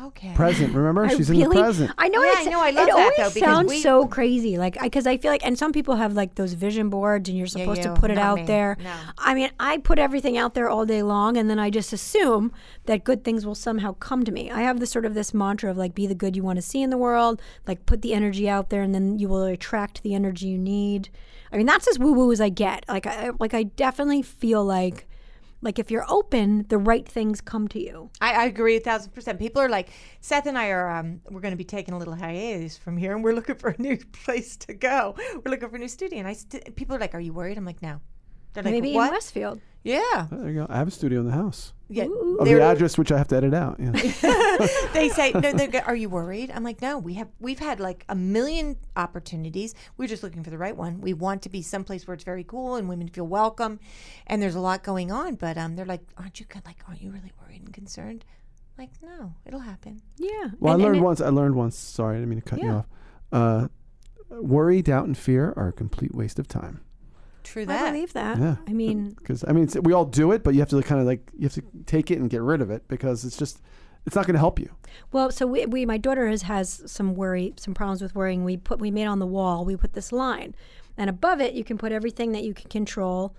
Okay. Present. Remember, [LAUGHS] I she's in the present. I know Yeah, it's, I know, I love it that, always though, because sounds we- so crazy. Like, because I, feel like, and some people have like those vision boards, and you're supposed you, to put it out me. there. No. I mean, I put everything out there all day long, and then I just assume that good things will somehow come to me. I have this sort of this mantra of like, be the good you want to see in the world, like put the energy out there, and then you will attract the energy you need. I mean, that's as woo woo as I get. Like, I like I definitely feel like. Like if you're open, the right things come to you. I, I agree a thousand percent. People are like, Seth and I are, um, we're going to be taking a little hiatus from here, and we're looking for a new [LAUGHS] place to go. We're looking for a new studio, and I, st- people are like, "Are you worried?" I'm like, "No." They're like, Maybe "What?" in Westfield. Yeah, There you go. I have a studio in the house. yeah. Of the address, which I have to edit out. Yeah. [LAUGHS] [LAUGHS] they say, no, they go, "Are you worried?" I'm like, "No, we have we've had like a million opportunities. We're just looking for the right one. We want to be someplace where it's very cool and women feel welcome, and there's a lot going on." But um, they're like, "Aren't you kind- like, aren't you really worried and concerned?" Like, no, it'll happen. Yeah. Well, And- I learned it- once. I learned once. Sorry, I didn't mean to cut you off. Uh, worry, doubt, and fear are a complete waste of time. True that. I believe that. Yeah. I mean, Because I mean, it's, we all do it, but you have to kind of like you have to take it and get rid of it because it's just it's not going to help you. well, so we, we my daughter has has some worry, some problems with worrying. We put we made on the wall. We put this line, and above it you can put everything that you can control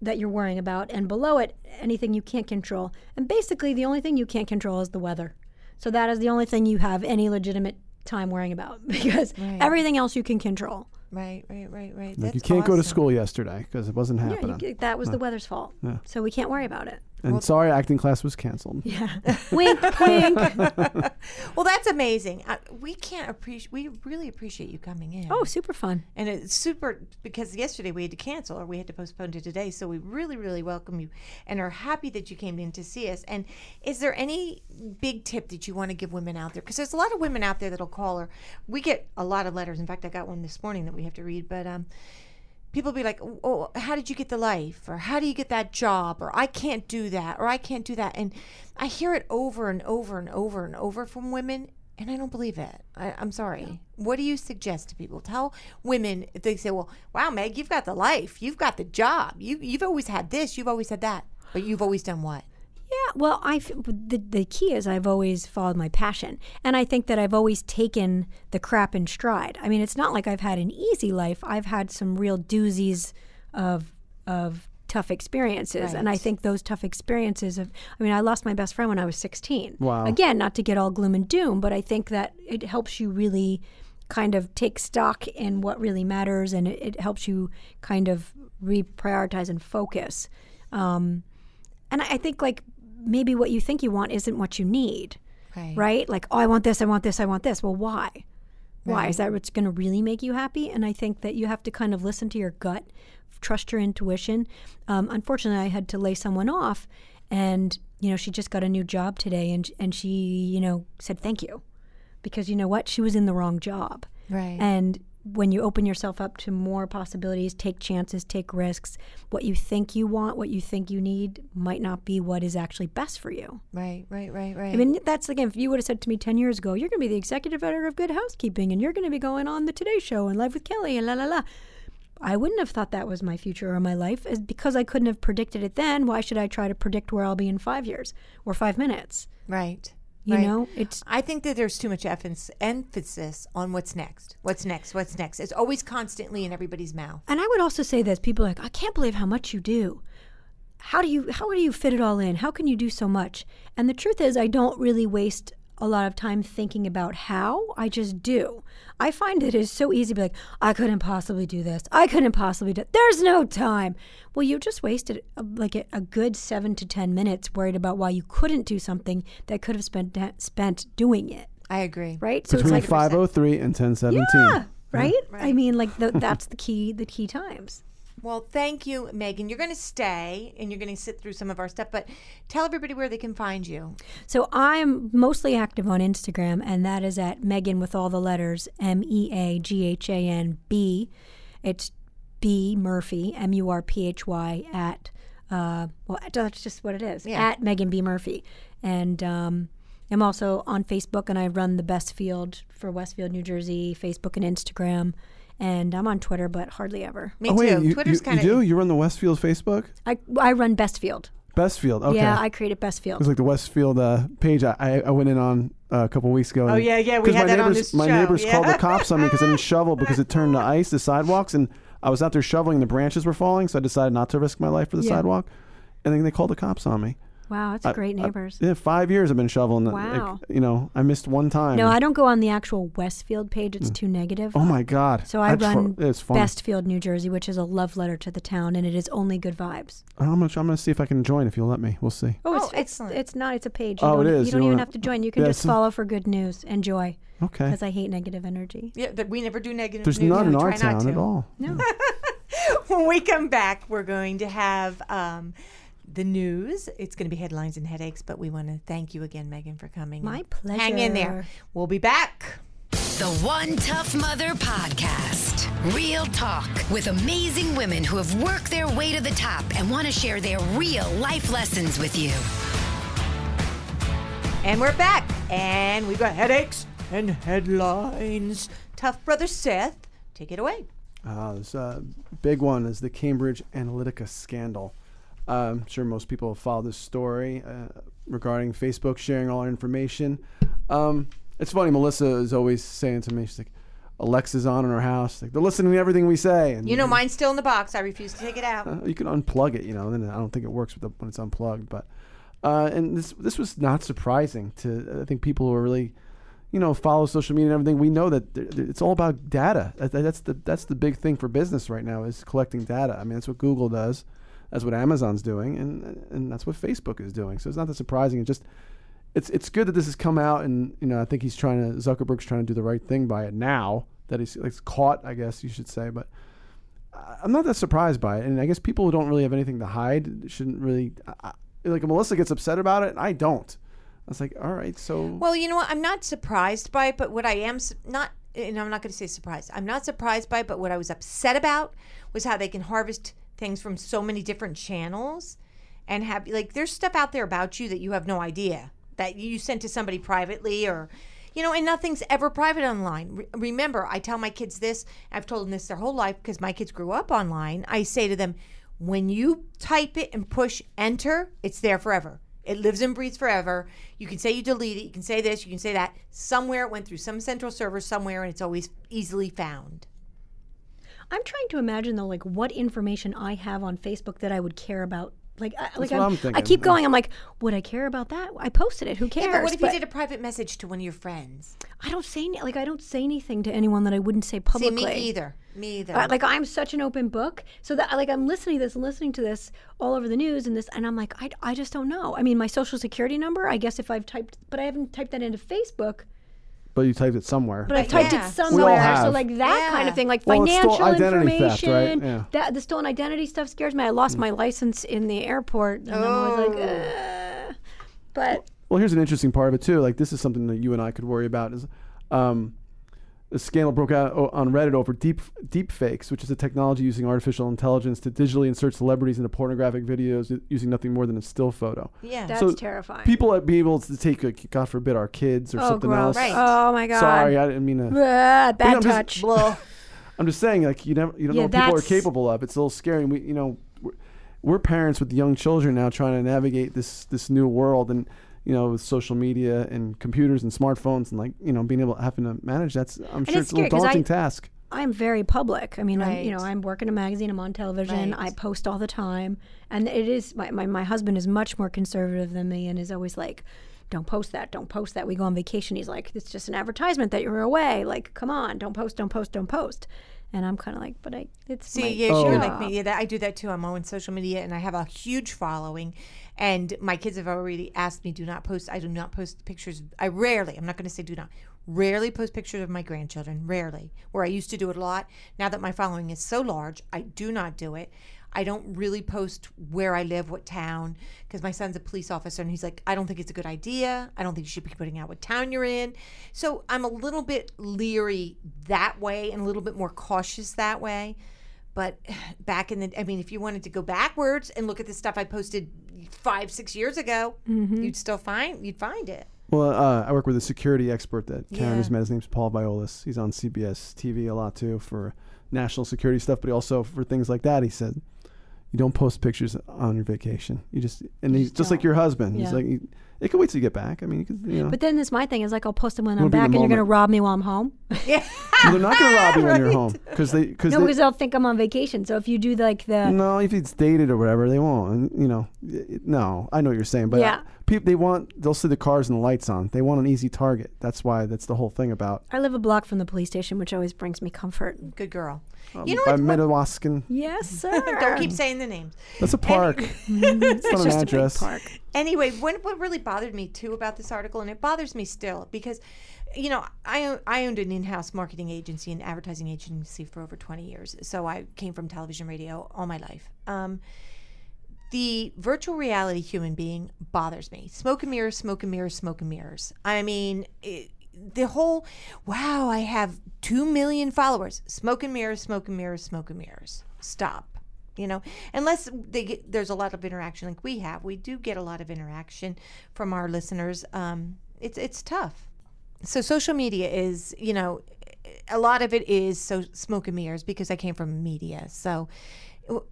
that you're worrying about, and below it anything you can't control. And basically, the only thing you can't control is the weather. So that is the only thing you have any legitimate time worrying about [LAUGHS] because everything else you can control. Right, right, right, right. Like you can't go to school yesterday because it wasn't Yeah, happening. you, that was the weather's fault. So we can't worry about it. And sorry, acting class was canceled. Yeah. [LAUGHS] wink, wink. [LAUGHS] Well, that's amazing. Uh, we can't appreciate. We really appreciate you coming in. Oh, super fun. And it's super because yesterday we had to cancel or we had to postpone to today. So we really, really welcome you and are happy that you came in to see us. And is there any big tip that you want to give women out there? Because there's a lot of women out there that'll call her. We get a lot of letters. In fact, I got one this morning that we have to read. But um, people be like, oh, "Oh, how did you get the life?" or "How do you get that job?" or "I can't do that," or "I can't do that." And I hear it over and over and over and over from women, and I don't believe it. I, I'm sorry. What do you suggest to people? Tell women if they say, "Well, wow, Meg, you've got the life, you've got the job, you you've always had this, you've always had that, but you've always done what?" Yeah, well, I the the key is I've always followed my passion, and I think that I've always taken the crap in stride. I mean, it's not like I've had an easy life. I've had some real doozies of of tough experiences, and I think those tough experiences have. I mean, I lost my best friend when I was sixteen. Wow. Again, not to get all gloom and doom, but I think that it helps you really kind of take stock in what really matters, and it, it helps you kind of reprioritize and focus. Um, and I I think like maybe what you think you want isn't what you need, Right. right? Like, oh, I want this, I want this, I want this. Well, why? Why is that what's going to really make you happy? And I think that you have to kind of listen to your gut, trust your intuition. Um, unfortunately, I had to lay someone off, and you know she just got a new job today, and and she you know said thank you, because you know what she was in the wrong job, Right. and when you open yourself up to more possibilities, take chances, take risks, what you think you want, what you think you need might not be what is actually best for you. Right, right, right, right. I mean, that's again, if you would have said to me 10 years ago, you're going to be the executive editor of Good Housekeeping and you're going to be going on the Today Show and Live with Kelly and la la la. I wouldn't have thought that was my future or my life. As because I couldn't have predicted it then, why should I try to predict where I'll be in five years or five minutes? right. You right. know, it's I think that there's too much emphasis- emphasis on what's next. What's next? What's next? It's always constantly in everybody's mouth. And I would also say this: people are like, I can't believe how much you do. How do you how do you fit it all in? How can you do so much? And the truth is, I don't really waste a lot of time thinking about how. I just do. I find it is so easy to be like, I couldn't possibly do this. I couldn't possibly do. There's no time. Well, you just wasted uh, like a, a good seven to ten minutes worried about why you couldn't do something that could have spent spent doing it. I agree. Right. So Between it's like 503 and 1017. yeah, right? I mean, like the, [LAUGHS] that's the key. The key times. Well, thank you, Meaghan. You're going to stay and you're going to sit through some of our stuff, but tell everybody where they can find you. So I'm mostly active on Instagram, and that is at Meaghan with all the letters M E A G H A N B. It's B Murphy M U R P H Y at uh, well that's just what it is Yeah. at Meaghan B Murphy, and um, I'm also on Facebook, and I run the Best Field for Westfield, New Jersey, Facebook and Instagram. And I'm on Twitter, but hardly ever. Me Oh, too. wait, you, Twitter's kind of. you do? You run the Westfield Facebook? I, I run Bestfield. Bestfield. Okay. Yeah, I created Bestfield. It was like the Westfield uh, page I, I I went in on uh, a couple weeks ago. Oh, yeah, yeah, we had my that on neighbors, this My show, neighbors yeah. called the cops on me because I didn't [LAUGHS] shovel because it turned to ice, the sidewalks, and I was out there shoveling, the branches were falling, so I decided not to risk my life for the Yeah. sidewalk. And then they called the cops on me. Wow, that's I- great I- neighbors. yeah, five years I've been shoveling. the- like, Wow. you know, I missed one time. No, I don't go on the actual Westfield page. It's too negative. Oh my God. So I That's run fu- it's. Bestfield, New Jersey, which is a love letter to the town, and it is only good vibes. I'm gonna, I'm gonna see if I can join if you'll let me. We'll see. Oh, it's, it's it's not. It's a page. You Oh, it don't. You don't You even wanna- have to join. You can Yeah, just follow for good news and joy, Okay. because I hate negative energy. Yeah, that we never do negative energy. There's news. none We in our not town to. at all. No, [LAUGHS] when we come back, we're going to have um, the news. It's going to be headlines and headaches, but we want to thank you again, Meaghan, for coming. My and Hang in there. We'll be back. The One Tough Mother Podcast. Real talk with amazing women who have worked their way to the top and want to share their real life lessons with you. And we're back. And we've got headaches and headlines. Tough brother Seth, take it away. Uh, this uh, big one is the Cambridge Analytica scandal. Uh, I'm sure most people have followed this story uh, regarding Facebook sharing all our information. Um, it's funny. Melissa is always saying to me, she's like, "Alexa's on in our house. Like they're listening to everything we say." And You know, mine's still in the box. I refuse to take it out. uh, you can unplug it, you know. Then I don't think it works with the, when it's unplugged. But uh, and this this was not surprising to I think people who are really, you know, follow social media and everything. We know that th- th- it's all about data. That, that- that's the that's the big thing for business right now is collecting data. I mean, that's what Google does. That's what Amazon's doing, and and that's what Facebook is doing. So it's not that surprising. It just it's it's good that this has come out, and you know, I think he's trying to Zuckerberg's trying to do the right thing by it now that he's like caught. I guess you should say, but. I'm not that surprised by it, and I guess people who don't really have anything to hide shouldn't really. I, like Melissa gets upset about it, and I don't. I was like, all right, so Well, you know what? I'm not surprised by it, but what I am su- not, and I'm not going to say surprised. I'm not surprised by it, but what I was upset about was how they can harvest things from so many different channels and have, like, there's stuff out there about you that you have no idea that you sent to somebody privately or, you know, and nothing's ever private online. Re- remember, I tell my kids this, I've told them this their whole life because my kids grew up online. I say to them, when you type it and push enter, it's there forever. It lives and breathes forever. You can say you delete it. You can say this. You can say that. Somewhere it went through some central server somewhere, and it's always easily found. I'm trying to imagine though, like what information I have on Facebook that I would care about. Like, I, like I'm, I'm. I keep going. I'm like, would I care about that? I posted it. Who cares? Yeah, but what if you did a private message to one of your friends? I don't say like I don't say anything to anyone that I wouldn't say See, publicly. me either. Me either. Uh, like I'm such an open book, so that like I'm listening to this and listening to this all over the news and this, and I'm like, I, I just don't know. I mean, my social security number, I guess if I've typed, but I haven't typed that into Facebook, but you typed it somewhere. but I've typed yeah. it somewhere. So have. like that kind of thing, like Well, it's still financial identity theft, information. right? Yeah. That the stolen identity stuff scares me. I lost my license in the airport, and I was like, uh, but well, here's an interesting part of it too. Like this is something that you and I could worry about. Is um, a scandal broke out on Reddit over deep deep fakes, which is a technology using artificial intelligence to digitally insert celebrities into pornographic videos using nothing more than a still photo. Yeah. That's So terrifying. People would be able to take, like, God forbid, our kids or oh, something gross. else. Right. Oh my god. Sorry, I didn't mean to. Ah, I'm bad just- touch. [LAUGHS] I'm just saying, like you never, you don't Yeah, know what people are capable of. It's a little scary. We, you know, we're, we're parents with young children now, trying to navigate this this new world, and you know, with social media and computers and smartphones, and like you know, being able having to manage that's. I'm sure it's it's, a little scary 'cause I- daunting task. I'm very public. I mean, I'm, you know, I'm working a magazine. I'm on television. Right. I post all the time, and it is my, my my husband is much more conservative than me, and is always like, "Don't post that. Don't post that." We go on vacation. He's like, "It's just an advertisement that you're away. Like, come on, don't post, don't post, don't post." And I'm kind of like, "But I, it's See, my yeah, you're Oh. like me. Yeah, that, I do that too. I'm on social media and I have a huge following. And my kids have already asked me, do not post. I do not post pictures. I rarely, I'm not going to say do not, rarely post pictures of my grandchildren. Rarely. Where I used to do it a lot. Now that my following is so large, I do not do it. I don't really post where I live, what town, because my son's a police officer and he's like, I don't think it's a good idea. I don't think you should be putting out what town you're in. So I'm a little bit leery that way and a little bit more cautious that way. But [SIGHS] back in the, I mean, if you wanted to go backwards and look at the stuff I posted five, six years ago, you'd still find, you'd find it. Well, uh, I work with a security expert that Karen Yeah. has met. His name's Paul Viollis. He's on CBS TV a lot too for national security stuff, but he also for things like that. He said, "You don't post pictures on your vacation. You just and he's just like your husband. He's like, you, it can wait till you get back. I mean, you, could, you know, But then this my thing is like I'll post them when I'm Wanna be in back, the and you're gonna rob me while I'm home. [LAUGHS] Yeah. They're not going to rob you when you're home because they because no, because they'll think I'm on vacation. So if you do like the no, if it's dated or whatever, they won't. And, you know, it- no, I know what you're saying, but Yeah. people they want they'll see the cars and the lights on. They want an easy target. That's why that's the whole thing about. I live a block from the police station, which always brings me comfort. Good girl. Um, you know by what? what- Yes, [LAUGHS] sir. Don't keep saying the names. That's a park. [LAUGHS] it's not an just a big address. park. Anyway, what, what really bothered me too about this article, and it bothers me still because, you know, I I owned an in-house marketing agency and advertising agency for over twenty years, so I came from television, radio all my life. Um, the virtual reality human being bothers me. Smoke and mirrors, smoke and mirrors, smoke and mirrors. I mean, it, the whole wow, I have two million followers. Smoke and mirrors, smoke and mirrors, smoke and mirrors. Stop. You know, unless they get, there's a lot of interaction like we have, we do get a lot of interaction from our listeners. Um, it's it's tough. So social media is, you know, a lot of it is so smoke and mirrors because I came from media. So,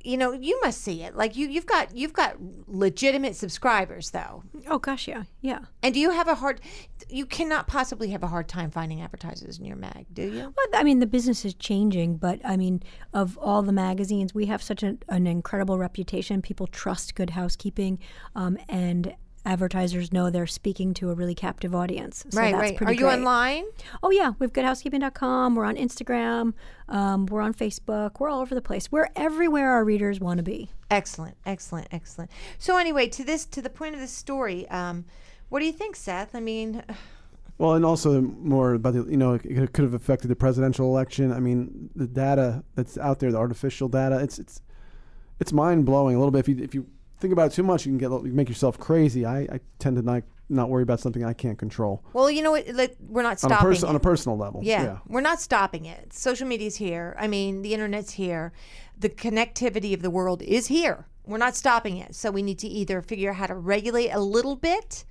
you know, you must see it. Like you, you've got you've got legitimate subscribers though. Oh gosh, yeah, yeah. And do you have a hard? You cannot possibly have a hard time finding advertisers in your mag, do you? Well, I mean, the business is changing, but I mean, of all the magazines, we have such a, an incredible reputation. People trust Good Housekeeping, um, and advertisers know they're speaking to a really captive audience. So right, that's right. Pretty Are you great. online? Oh yeah, we have goodhousekeeping.com. We're on Instagram. Um, we're on Facebook. We're all over the place. We're everywhere our readers want to be. Excellent, excellent, excellent. So anyway, to this, to the point of this story, um, what do you think, Seth? I mean, [SIGHS] Well, and also more about the, you know, it could have affected the presidential election. I mean, the data that's out there, the artificial data, it's it's it's mind blowing a little bit. If you if you think about it too much, you can get you can make yourself crazy. I, I tend to not not worry about something I can't control well, you know what? Let, we're not on a stopping. it. on a personal level. Yeah, we're not stopping it. Social media's here. I mean, the internet's here. The connectivity of the world is here. We're not stopping it. So we need to either figure out how to regulate a little bit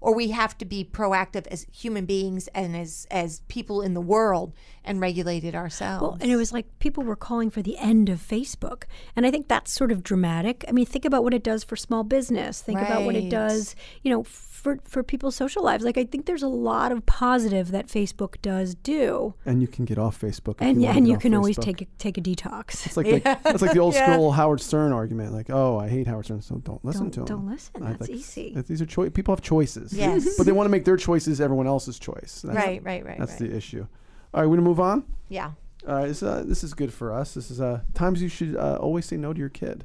or we have to be proactive as human beings and as as people in the world and regulate it ourselves. Well, and it was like people were calling for the end of Facebook. And I think that's sort of dramatic. I mean, think about what it does for small business. Think about what it does, you know, for, for people's social lives. Like, I think there's a lot of positive that Facebook does do. And you can get off Facebook. if And, you wanna and get you off can always take a, take a detox. It's like the, [LAUGHS] it's like the old school Howard Stern argument. Like, oh, I hate Howard Stern, so don't listen Don't- to him. don't listen. I That's think easy. These are choi- people have choices. Yes. but they want to make their choices everyone else's choice. That's, right, right, right, That's right. the issue. All right, we're gonna move on. yeah. All right, this, uh, this is good for us. This is uh, times you should uh, always say no to your kid.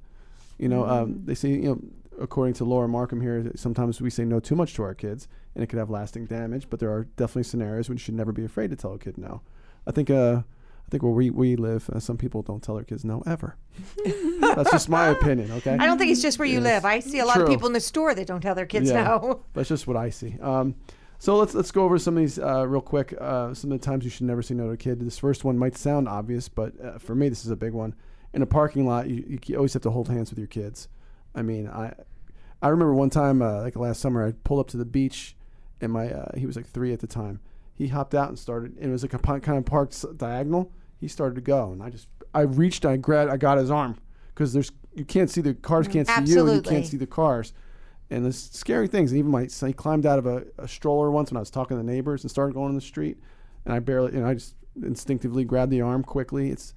You know, um, Mm. they say, you know, according to Laura Markham here, sometimes we say no too much to our kids, and it could have lasting damage. But there are definitely scenarios when you should never be afraid to tell a kid no. I think, uh, I think where we we live, uh, some people don't tell their kids no ever. [LAUGHS] That's just my opinion. Okay, I don't think it's just where you Yes. live. I see a lot of people in the store that don't tell their kids Yeah. no. [LAUGHS] That's just what I see. Um, So let's let's go over some of these uh, real quick. Uh, some of the times you should never say no to a kid. This first one might sound obvious, but uh, for me, this is a big one. In a parking lot, you, you always have to hold hands with your kids. I mean, I I remember one time, uh, like last summer, I pulled up to the beach, and my uh, he was like three at the time. He hopped out and started. And it was like a kind of parked diagonal. He started to go, and I just I reached, I grabbed, I got his arm because there's you can't see the cars mm, can't see you, and you can't see the cars. And there's scary things. And even my son he climbed out of a, a stroller once when I was talking to the neighbors and started going on the street. And I barely, you know, I just instinctively grabbed the arm quickly. It's,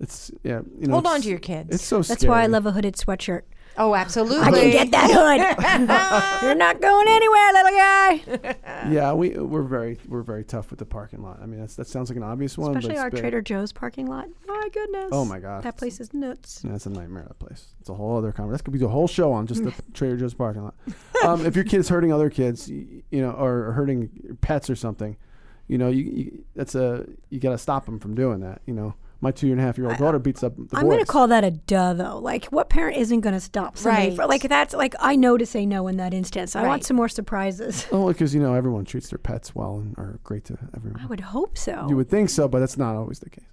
it's, yeah, you know. Hold on to your kids. It's so That's scary. why I love a hooded sweatshirt. Oh, absolutely. I can get that hood. [LAUGHS] You're not going anywhere, little guy. Yeah, we we're very we're very tough with the parking lot. I mean, that's, that sounds like an obvious one, Especially but our big. Trader Joe's parking lot. My goodness. Oh my God. That place is nuts. Yeah, that's a nightmare. That place. It's a whole other conversation. That could be a whole show on just the [LAUGHS] Trader Joe's parking lot. Um, if your kid's hurting other kids, you, you know, or hurting pets or something, you know, you, you that's a you got to stop them from doing that. You know, my two and a half year old daughter beats up the I'm going to call that a duh, though. Like, what parent isn't going to stop somebody? Right. For, like, that's like I know to say no in that instance. I Right. want some more surprises. Oh, because you know everyone treats their pets well and are great to everyone. I would hope so. You would think so, but that's not always the case.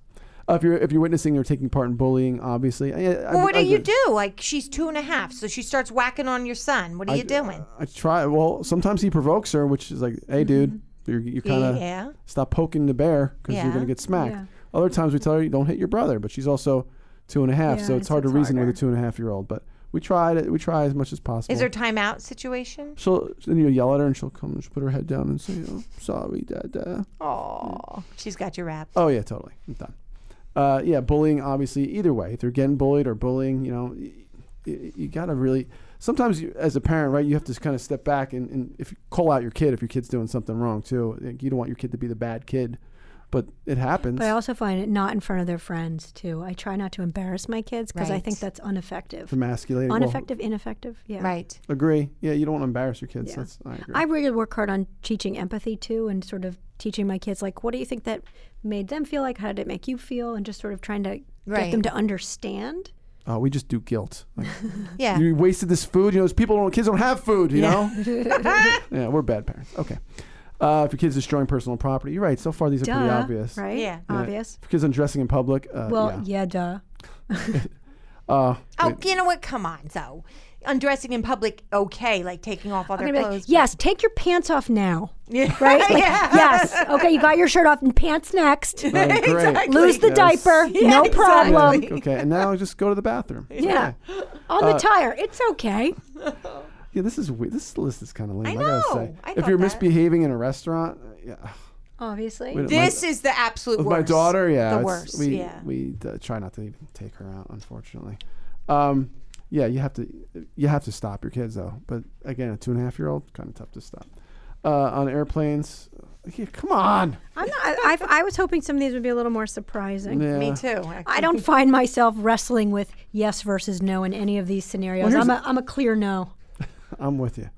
Uh, if you're if you're witnessing or taking part in bullying, obviously, I, I, Well, what do I, you do? Like she's two and a half, so she starts whacking on your son. What are you doing? I try. Well, sometimes he provokes her, which is like, "Hey, dude, you're, you kind of Mm-hmm. Yeah. stop poking the bear because you're gonna get smacked." Yeah. Other times we tell her, "Don't hit your brother," but she's also two and a half, so Yeah, it's hard to reason with a two and a half year old. But we try to we try as much as possible. Is there a timeout situation? She'll then you yell at her and she'll come and she'll put her head down and say, "Oh, sorry, dad." Oh, she's got your wraps. Oh yeah, totally. I'm done. Uh, yeah, bullying. Obviously, either way, if they're getting bullied or bullying, you know, you, you got to really. Sometimes, you, as a parent, right, you have to kind of step back and, and if you call out your kid if your kid's doing something wrong too. Like, You don't want your kid to be the bad kid, but it happens. But I also find it not in front of their friends too. I try not to embarrass my kids because I think that's ineffective. Emasculating. Well, Ineffective, ineffective. Yeah. Right. agree. Yeah, you don't want to embarrass your kids. Yeah. That's I agree. I really work hard on teaching empathy too, and sort of teaching my kids like, what do you think that made them feel like? How did it make you feel? And just sort of trying to get them to understand. oh, we just do guilt. Like, [LAUGHS] Yeah. You wasted this food. You know, those people don't. Kids don't have food. You know. [LAUGHS] [LAUGHS] yeah, we're bad parents. Okay. Uh, if your kid's destroying personal property, you're right. So far, these are Duh, pretty obvious. right? Yeah. Yeah. Obvious. If your kid's undressing in public, uh, Well, yeah. yeah, duh. [LAUGHS] Uh, Oh, you know what? Come on, so undressing in public, okay, like taking off all I'm their gonna be like, clothes. yes, take your pants off now. [LAUGHS] Yeah. Right? Like, Yeah. Yes. Okay, you got your shirt off and pants next. uh, [LAUGHS] great. Exactly. Lose the Yes. diaper. no exactly. problem. Yeah, okay, and now just go to the bathroom. Yeah. On Uh, the tire. It's okay. Yeah, this is weird. This list is kind of lame. I I, gotta know. say, I if you're that. misbehaving in a restaurant, yeah, Obviously. Wait, This is the absolute worst. my daughter, yeah, the worst. We yeah. we uh, try not to even take her out, unfortunately. Um, yeah, you have to you have to stop your kids though. But again, a two and a half year old kind of tough to stop. Uh, on airplanes, yeah, come on. I'm not, I, I, I was hoping some of these would be a little more surprising. Yeah. Me too. I don't find myself wrestling with yes versus no in any of these scenarios. Well, I'm, a, I'm a clear no. I'm with you.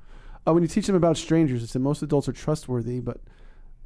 Uh, when you teach them about strangers, it's that most adults are trustworthy, but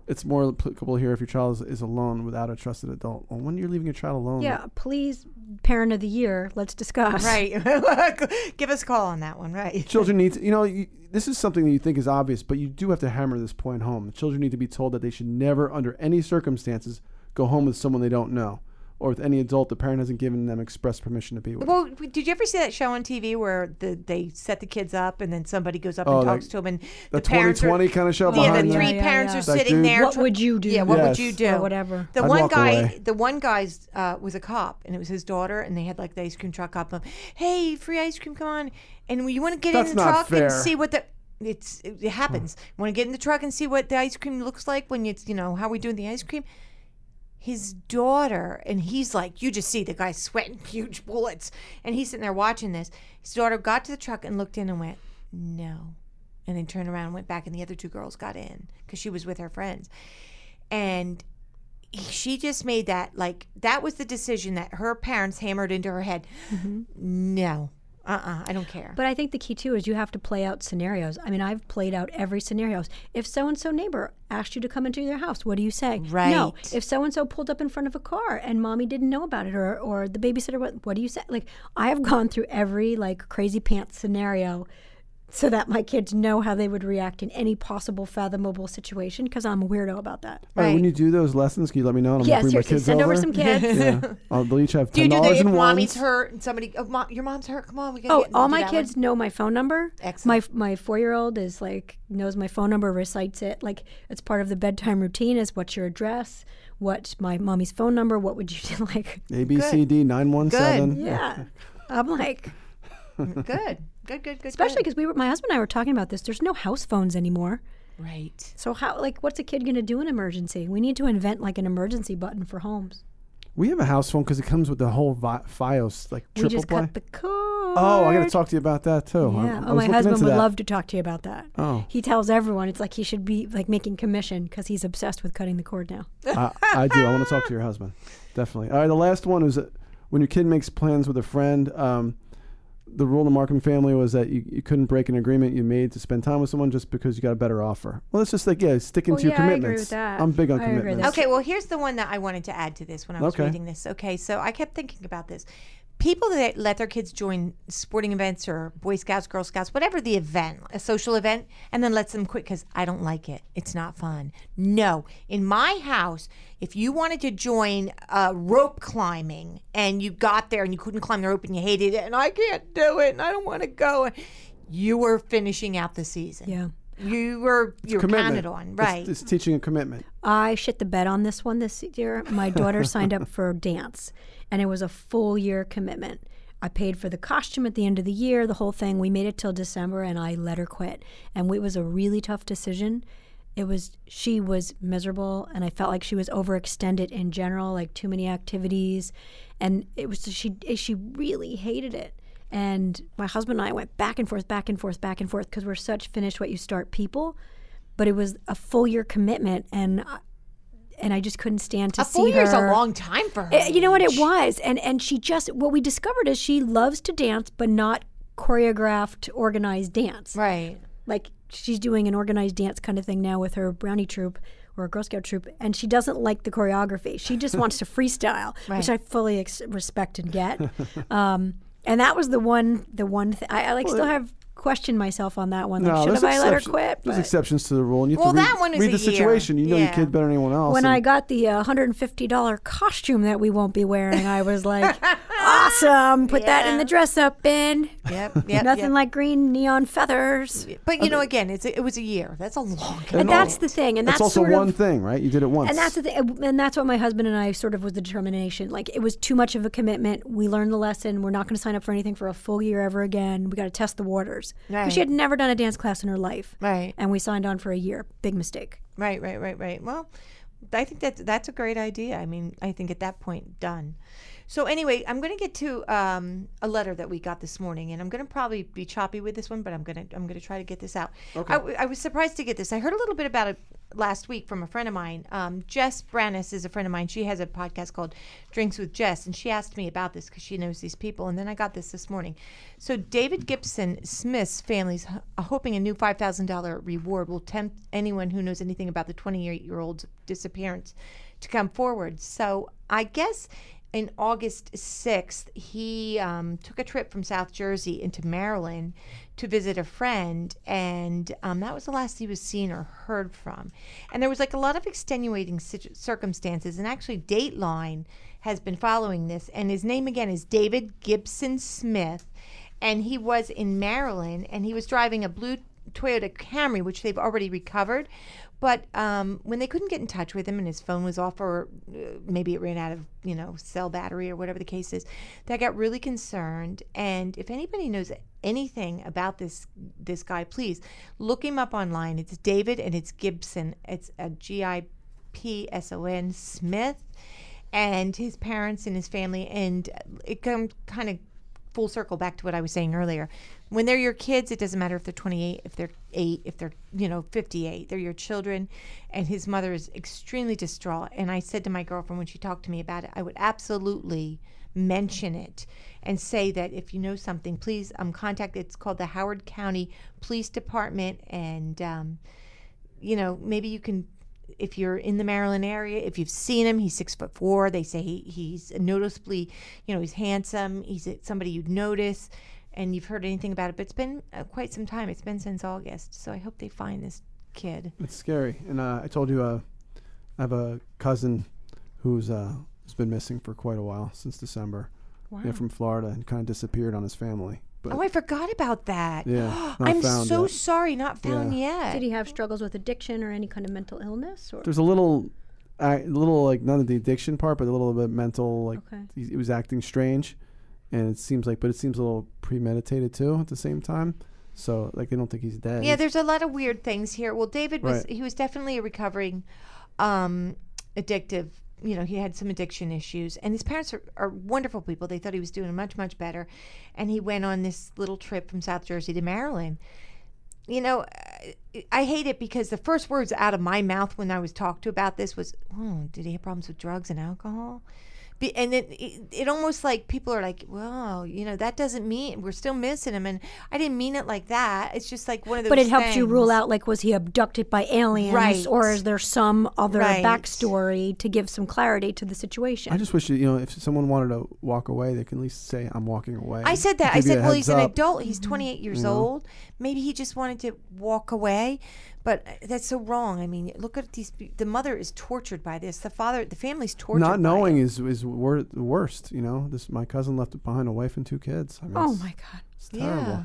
it's more applicable here if your child is, is alone without a trusted adult. Well, when you're leaving your child alone, Yeah, please, parent of the year, let's discuss. Right. [LAUGHS] [LAUGHS] Give us a call on that one. Right. [LAUGHS] children need to, you know, you, this is something that you think is obvious, but you do have to hammer this point home. The children need to be told that they should never, under any circumstances, go home with someone they don't know or with any adult the parent hasn't given them express permission to be with. Well, did you ever see that show on TV where the, they set the kids up and then somebody goes up Oh, and that- talks to them and the parents are- 2020 kind of show Yeah, the three. Yeah, parents yeah. are That sitting dude? there. What tr- would you do? Yeah, what Yes. would you do? Or whatever. The I'd one walk guy, away. the one guy's uh, was a cop, and it was his daughter, and they had like the ice cream truck up. Of, hey, free ice cream, come on! And you want to get That's in the truck fair. and see what the it's it, it happens. Want to get in the truck and see what the ice cream looks like when it's you know how we doing the ice cream. His daughter and he's like, you just see the guy sweating [LAUGHS] huge bullets, and he's sitting there watching this. His daughter got to the truck and looked in and went, no, and then turned around and went back, and the other two girls got in because she was with her friends, and she just made that like that was the decision that her parents hammered into her head. Mm-hmm. No, uh, uh I don't care. But I think the key too is you have to play out scenarios. I mean, I've played out every scenario. If so and so neighbor asked you to come into their house, what do you say? right No. If so and so pulled up in front of a car and mommy didn't know about it, or or the babysitter, what what do you say? Like I have gone through every like crazy pants scenario. So that my kids know how they would react in any possible fathomable situation because I'm a weirdo about that. All right, when you do those lessons, can you let me know? And I'm Yeah, bring my kids send over over some [LAUGHS] kids. yeah, [LAUGHS] I'll, they'll each have Do you ten do the dollars if in mommy's ones. hurt and somebody, oh, mom, your mom's hurt? Come on, we gotta Oh, get all do my that kids one? know my phone number. Excellent. My my four year old is like knows my phone number, recites it like it's part of the bedtime routine. Is what's your address? What's my mommy's phone number? What would you do? [LAUGHS] Like, A B C D nine one seven. yeah, I'm like, Good, good, good, good. especially because we were my husband and I were talking about this. There's no house phones anymore. right. So how like what's a kid gonna do in emergency? We need to invent like an emergency button for homes. We have a house phone because it comes with the whole vi- FiOS like We triple just play. cut the cord. oh, I got to talk to you about that too. I- Yeah. I oh, was my husband would that. love to talk to you about that. Oh. He tells everyone it's like he should be like making commission because he's obsessed with cutting the cord now. I, I do. I want to talk to your husband. Definitely. All right. The last one is that when your kid makes plans with a friend. Um, the rule in the Markham family was that you, you couldn't break an agreement you made to spend time with someone just because you got a better offer. Well, it's just like yeah, sticking Well, to your yeah, I agree with commitments. that. I'm big on I agree with commitments. that. Okay, well, here's the one that I wanted to add to this when I was Okay. reading this. Okay, so I kept thinking about this. People that let their kids join sporting events or Boy Scouts, Girl Scouts, whatever the event, a social event, and then lets them quit because I don't like it. It's not fun. No. In my house, if you wanted to join uh, rope climbing and you got there and you couldn't climb the rope and you hated it and I can't do it and I don't want to go, you were finishing out the season. Yeah. You were you were Commitment. counted on, It's- right? It's, teaching a commitment. I shit the bed on this one this year. My daughter signed up for dance, and it was a full year commitment. I paid for the costume at the end of the year, the whole thing. We made it till December, and I let her quit. And it was a really tough decision. It was she was miserable, and I felt like she was overextended in general, like too many activities, and it was she she really hated it. And my husband and I went back and forth, back and forth, back and forth because we're such finish what you start people. But it was a full year commitment, and and I just couldn't stand to a see full year's her. a long time for her. Eh, You know what it was, and and she just what we discovered is she loves to dance, but not choreographed, organized dance. Right. Like she's doing an organized dance kind of thing now with her brownie troop or a Girl Scout troop, and she doesn't like the choreography. She just wants to [LAUGHS] freestyle, which I fully ex- respect and get. Um, and that was the one, the one thing I, I like still have questioned myself on that one. Like, No, should have I let her exception- quit? There's But exceptions to the rule, and you have Well, to read, that one is read a the year. situation. You know your Yeah. kid better than anyone else. when and- I got the uh, $150 costume that we won't be wearing, I was like, [LAUGHS] awesome. Put that in the dress up bin. Yep. Yep. Nothing yep. like green neon feathers. But you know, again, it's a, it was a year. That's a long. And And that's the thing. And That's that's, also sort one of, thing, right? You did it once. And that's the thing. And that's what my husband and I sort of was the determination. Like it was too much of a commitment. We learned the lesson. We're not going to sign up for anything for a full year ever again. We got to test the waters. 'Cause She had never done a dance class in her life. Right. And we signed on for a year. Big mistake. Right. Right. Right. Right. Well, I think that that's a great idea. I mean, I think at that point, done. So anyway, I'm going to get to um, a letter that we got this morning, and I'm going to probably be choppy with this one, but I'm going to I'm going to try to get this out. Okay. I, w- I was surprised to get this. I heard a little bit about it last week from a friend of mine. Um, Jess Brannis is a friend of mine. She has a podcast called Drinks with Jess, and she asked me about this because she knows these people. And then I got this this morning. So David Gipson Smith's family's h- hoping a new five thousand dollar reward will tempt anyone who knows anything about the twenty eight year old's disappearance to come forward. So I guess in August 6th, he um, took a trip from South Jersey into Maryland to visit a friend, and um, that was the last he was seen or heard from. And there was like a lot of extenuating circumstances, and actually, Dateline has been following this, and his name again is David Gipson Smith, and he was in Maryland, and he was driving a blue Toyota Camry, which they've already recovered. But um, when they couldn't get in touch with him and his phone was off, or uh, maybe it ran out of, you know, cell battery or whatever the case is, they got really concerned. And if anybody knows anything about this this guy, please look him up online. It's David and it's Gipson. It's a G I P S O N Smith, and his parents and his family. And it kind of full circle back to what I was saying earlier. When they're your kids, it doesn't matter if they're 28, if they're 8, if they're, you know, 58. They're your children. And his mother is extremely distraught. And I said to my girlfriend when she talked to me about it, I would absolutely mention it and say that if you know something, please um, contact. It's called the Howard County Police Department. And, um, you know, maybe you can if you're in the Maryland area, if you've seen him, he's six foot four. They say he, he's noticeably, you know, he's handsome. He's somebody you'd notice. and you've heard anything about it. But it's been uh, quite some time. It's been since August. So I hope they find this kid. It's scary. And uh, I told you, uh, I have a cousin who's uh, has been missing for quite a while since December. Wow. Yeah, from Florida and kind of disappeared on his family. But Oh, I forgot about that. Yeah, [GASPS] I'm so yet. sorry, not found yet. Did he have struggles with addiction or any kind of mental illness? Or there's a little, a little like none of the addiction part, but a little bit mental. Like Okay. he, he was acting strange, and it seems like, but it seems a little premeditated too at the same time. So like they don't think he's dead. Yeah, there's a lot of weird things here. Well, David was Right. he was definitely a recovering um addictive. You know, he had some addiction issues, and his parents are, are wonderful people. They thought he was doing much, much better, and he went on this little trip from South Jersey to Maryland. You know, I- hate it because the first words out of my mouth when I was talked to about this was, "Oh, did he have problems with drugs and alcohol?" Be, and it, it, it almost like people are like, well, you know, that doesn't mean we're still missing him. And I didn't mean it like that. It's just like one of those. but it helps you rule out like was he abducted by aliens Right. or is there some other Right. backstory to give some clarity to the situation? I just wish you know if someone wanted to walk away, they can at least say I'm walking away. I said that. I Give you a said, well, heads he's an adult. He's mm-hmm. 28 years mm-hmm. old. Maybe he just wanted to walk away. But uh, that's so wrong. I mean, look at these. The mother is tortured by this. The father, the family's tortured. Not knowing is is wor- the worst. You know, this my cousin left behind a wife and two kids. I mean, oh my god. it's terrible. Yeah.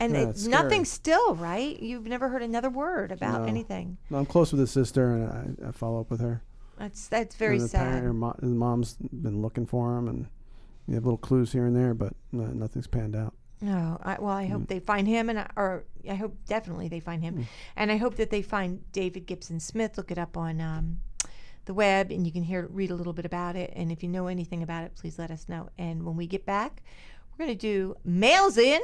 And Yeah, it's nothing still, right? You've never heard another word about No. anything. No, I'm close with his sister, and I, I follow up with her. That's that's very and the sad. parent- her mo- his mom's been looking for him, and you have little clues here and there, but no, nothing's panned out. No, I, well, I hope Mm. they find him, and I, or I hope definitely they find him, and I hope that they find David Gipson Smith. Look it up on um, the web, and you can hear read a little bit about it. And if you know anything about it, please let us know. And when we get back, we're gonna do mails in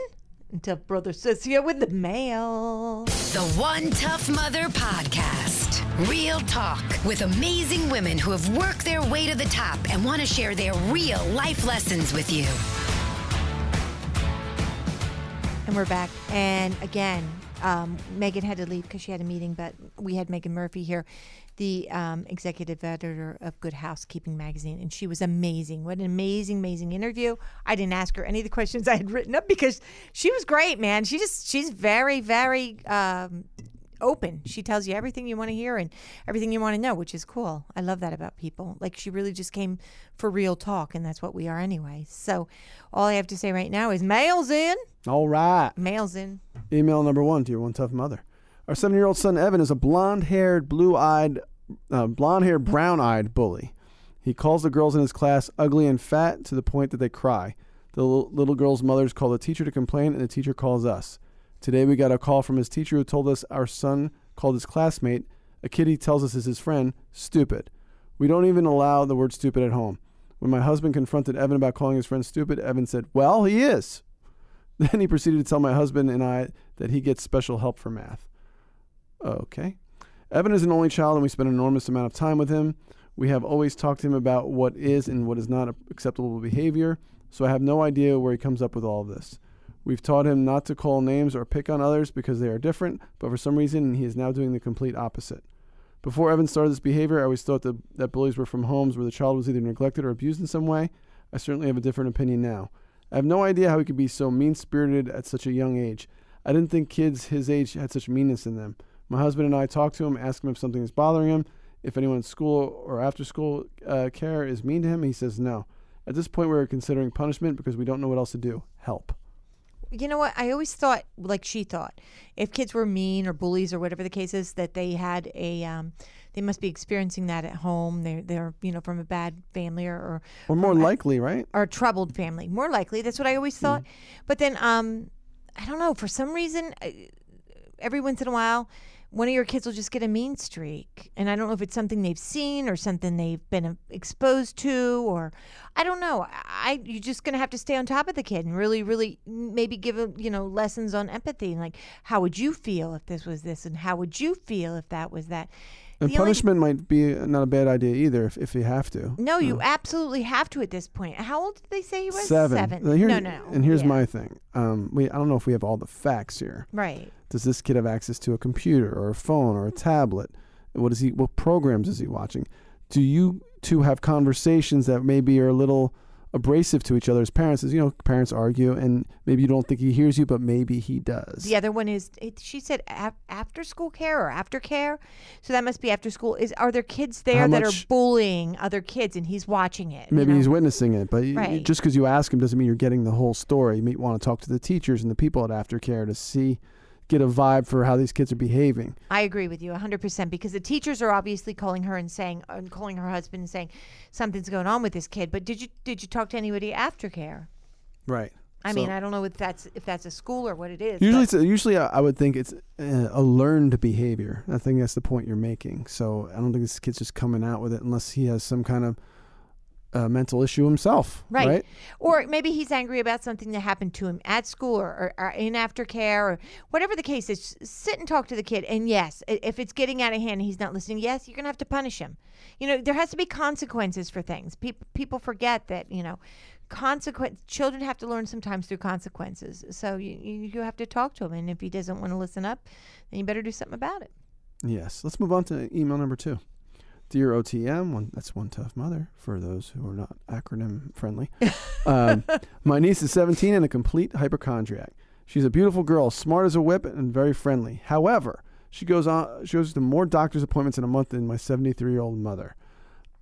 until Brother says here with the mail. The One Tough Mother Podcast. Real talk with amazing women who have worked their way to the top and want to share their real life lessons with you. And we're back. And again, um, Meaghan had to leave because she had a meeting, but we had Meaghan Murphy here, the um, executive editor of Good Housekeeping magazine, and she was amazing. What an amazing, amazing interview! I didn't ask her any of the questions I had written up because she was great, man. She just she's very, very um, open. She tells you everything you want to hear and everything you want to know, which is cool. I love that about people. Like she really just came for real talk, and that's what we are anyway. So all I have to say right now is mail's in. All right. Mail's in. Email number one to your one tough mother. Our seven year old son Evan is a blonde haired, blue eyed, uh, blonde haired, brown eyed bully. He calls the girls in his class ugly and fat to the point that they cry. The little, little girls' mothers call the teacher to complain, and the teacher calls us. Today we got a call from his teacher who told us our son called his classmate, a kid he tells us is his friend, stupid. We don't even allow the word stupid at home. When my husband confronted Evan about calling his friend stupid, Evan said, Well, he is. [LAUGHS] Then he proceeded to tell my husband and I that he gets special help for math. Okay. Evan is an only child and we spend an enormous amount of time with him. We have always talked to him about what is and what is not acceptable behavior, so I have no idea where he comes up with all of this. We've taught him not to call names or pick on others because they are different, but for some reason he is now doing the complete opposite. Before Evan started this behavior, I always thought that, that bullies were from homes where the child was either neglected or abused in some way. I certainly have a different opinion now. I have no idea how he could be so mean spirited at such a young age. I didn't think kids his age had such meanness in them. My husband and I talk to him, ask him if something is bothering him, if anyone in school or after school uh, care is mean to him. He says no. At this point, we're considering punishment because we don't know what else to do. Help. You know what? I always thought, like she thought, if kids were mean or bullies or whatever the case is, that they had a, um, they must be experiencing that at home. They're, they're, you know, from a bad family or, or, Or more likely, right? or a troubled family. More likely. That's what I always thought. But then, um, I don't know. For some reason, every once in a while, one of your kids will just get a mean streak, and I don't know if it's something they've seen or something they've been uh, exposed to, or I don't know. I you're just gonna have to stay on top of the kid and really, really maybe give him you know lessons on empathy and like how would you feel if this was this, and how would you feel if that was that. And The only- punishment might be not a bad idea either if, if you have to. no, you absolutely have to at this point. How old did they say he was? Seven. Seven. Now, no, no, no. And here's Yeah. my thing. Um, we I don't know if we have all the facts here. right. Does this kid have access to a computer or a phone or a tablet? What is he? What programs is he watching? Do you two have conversations that maybe are a little abrasive to each other as parents. Is you know, parents argue, and maybe you don't think he hears you, but maybe he does. The other one is it, she said af- after school care or after care, so that must be after school. Is are there kids there How that much- are bullying other kids and he's watching it? you Maybe know? he's witnessing it, but Right. just because you ask him doesn't mean you're getting the whole story. You may want to talk to the teachers and the people at aftercare to see, get a vibe for how these kids are behaving. I agree with you 100% because the teachers are obviously calling her and saying and calling her husband and saying something's going on with this kid. But did you did you talk to anybody after care? Right. I mean, I don't know if that's if that's a school or what it is. Usually, it's, usually I I would think it's uh, a learned behavior. I think that's the point you're making. So I don't think this kid's just coming out with it unless he has some kind of uh, mental issue himself. Right. Right. Or maybe he's angry about something that happened to him at school or, or, or in aftercare or whatever the case is. Sit and talk to the kid. And yes, if it's getting out of hand and he's not listening, yes, you're going to have to punish him. You know, there has to be consequences for things. People people forget that, you know, consequence children have to learn sometimes through consequences. So you, you have to talk to him. And if he doesn't want to listen up, then you better do something about it. Yes. Let's move on to email number two. Dear OTM, one, that's one tough mother for those who are not acronym friendly. [LAUGHS] um, my niece is 17 and a complete hypochondriac. She's a beautiful girl, smart as a whip, and very friendly. However, she goes on. She goes to more doctor's appointments in a month than my 73 year old mother.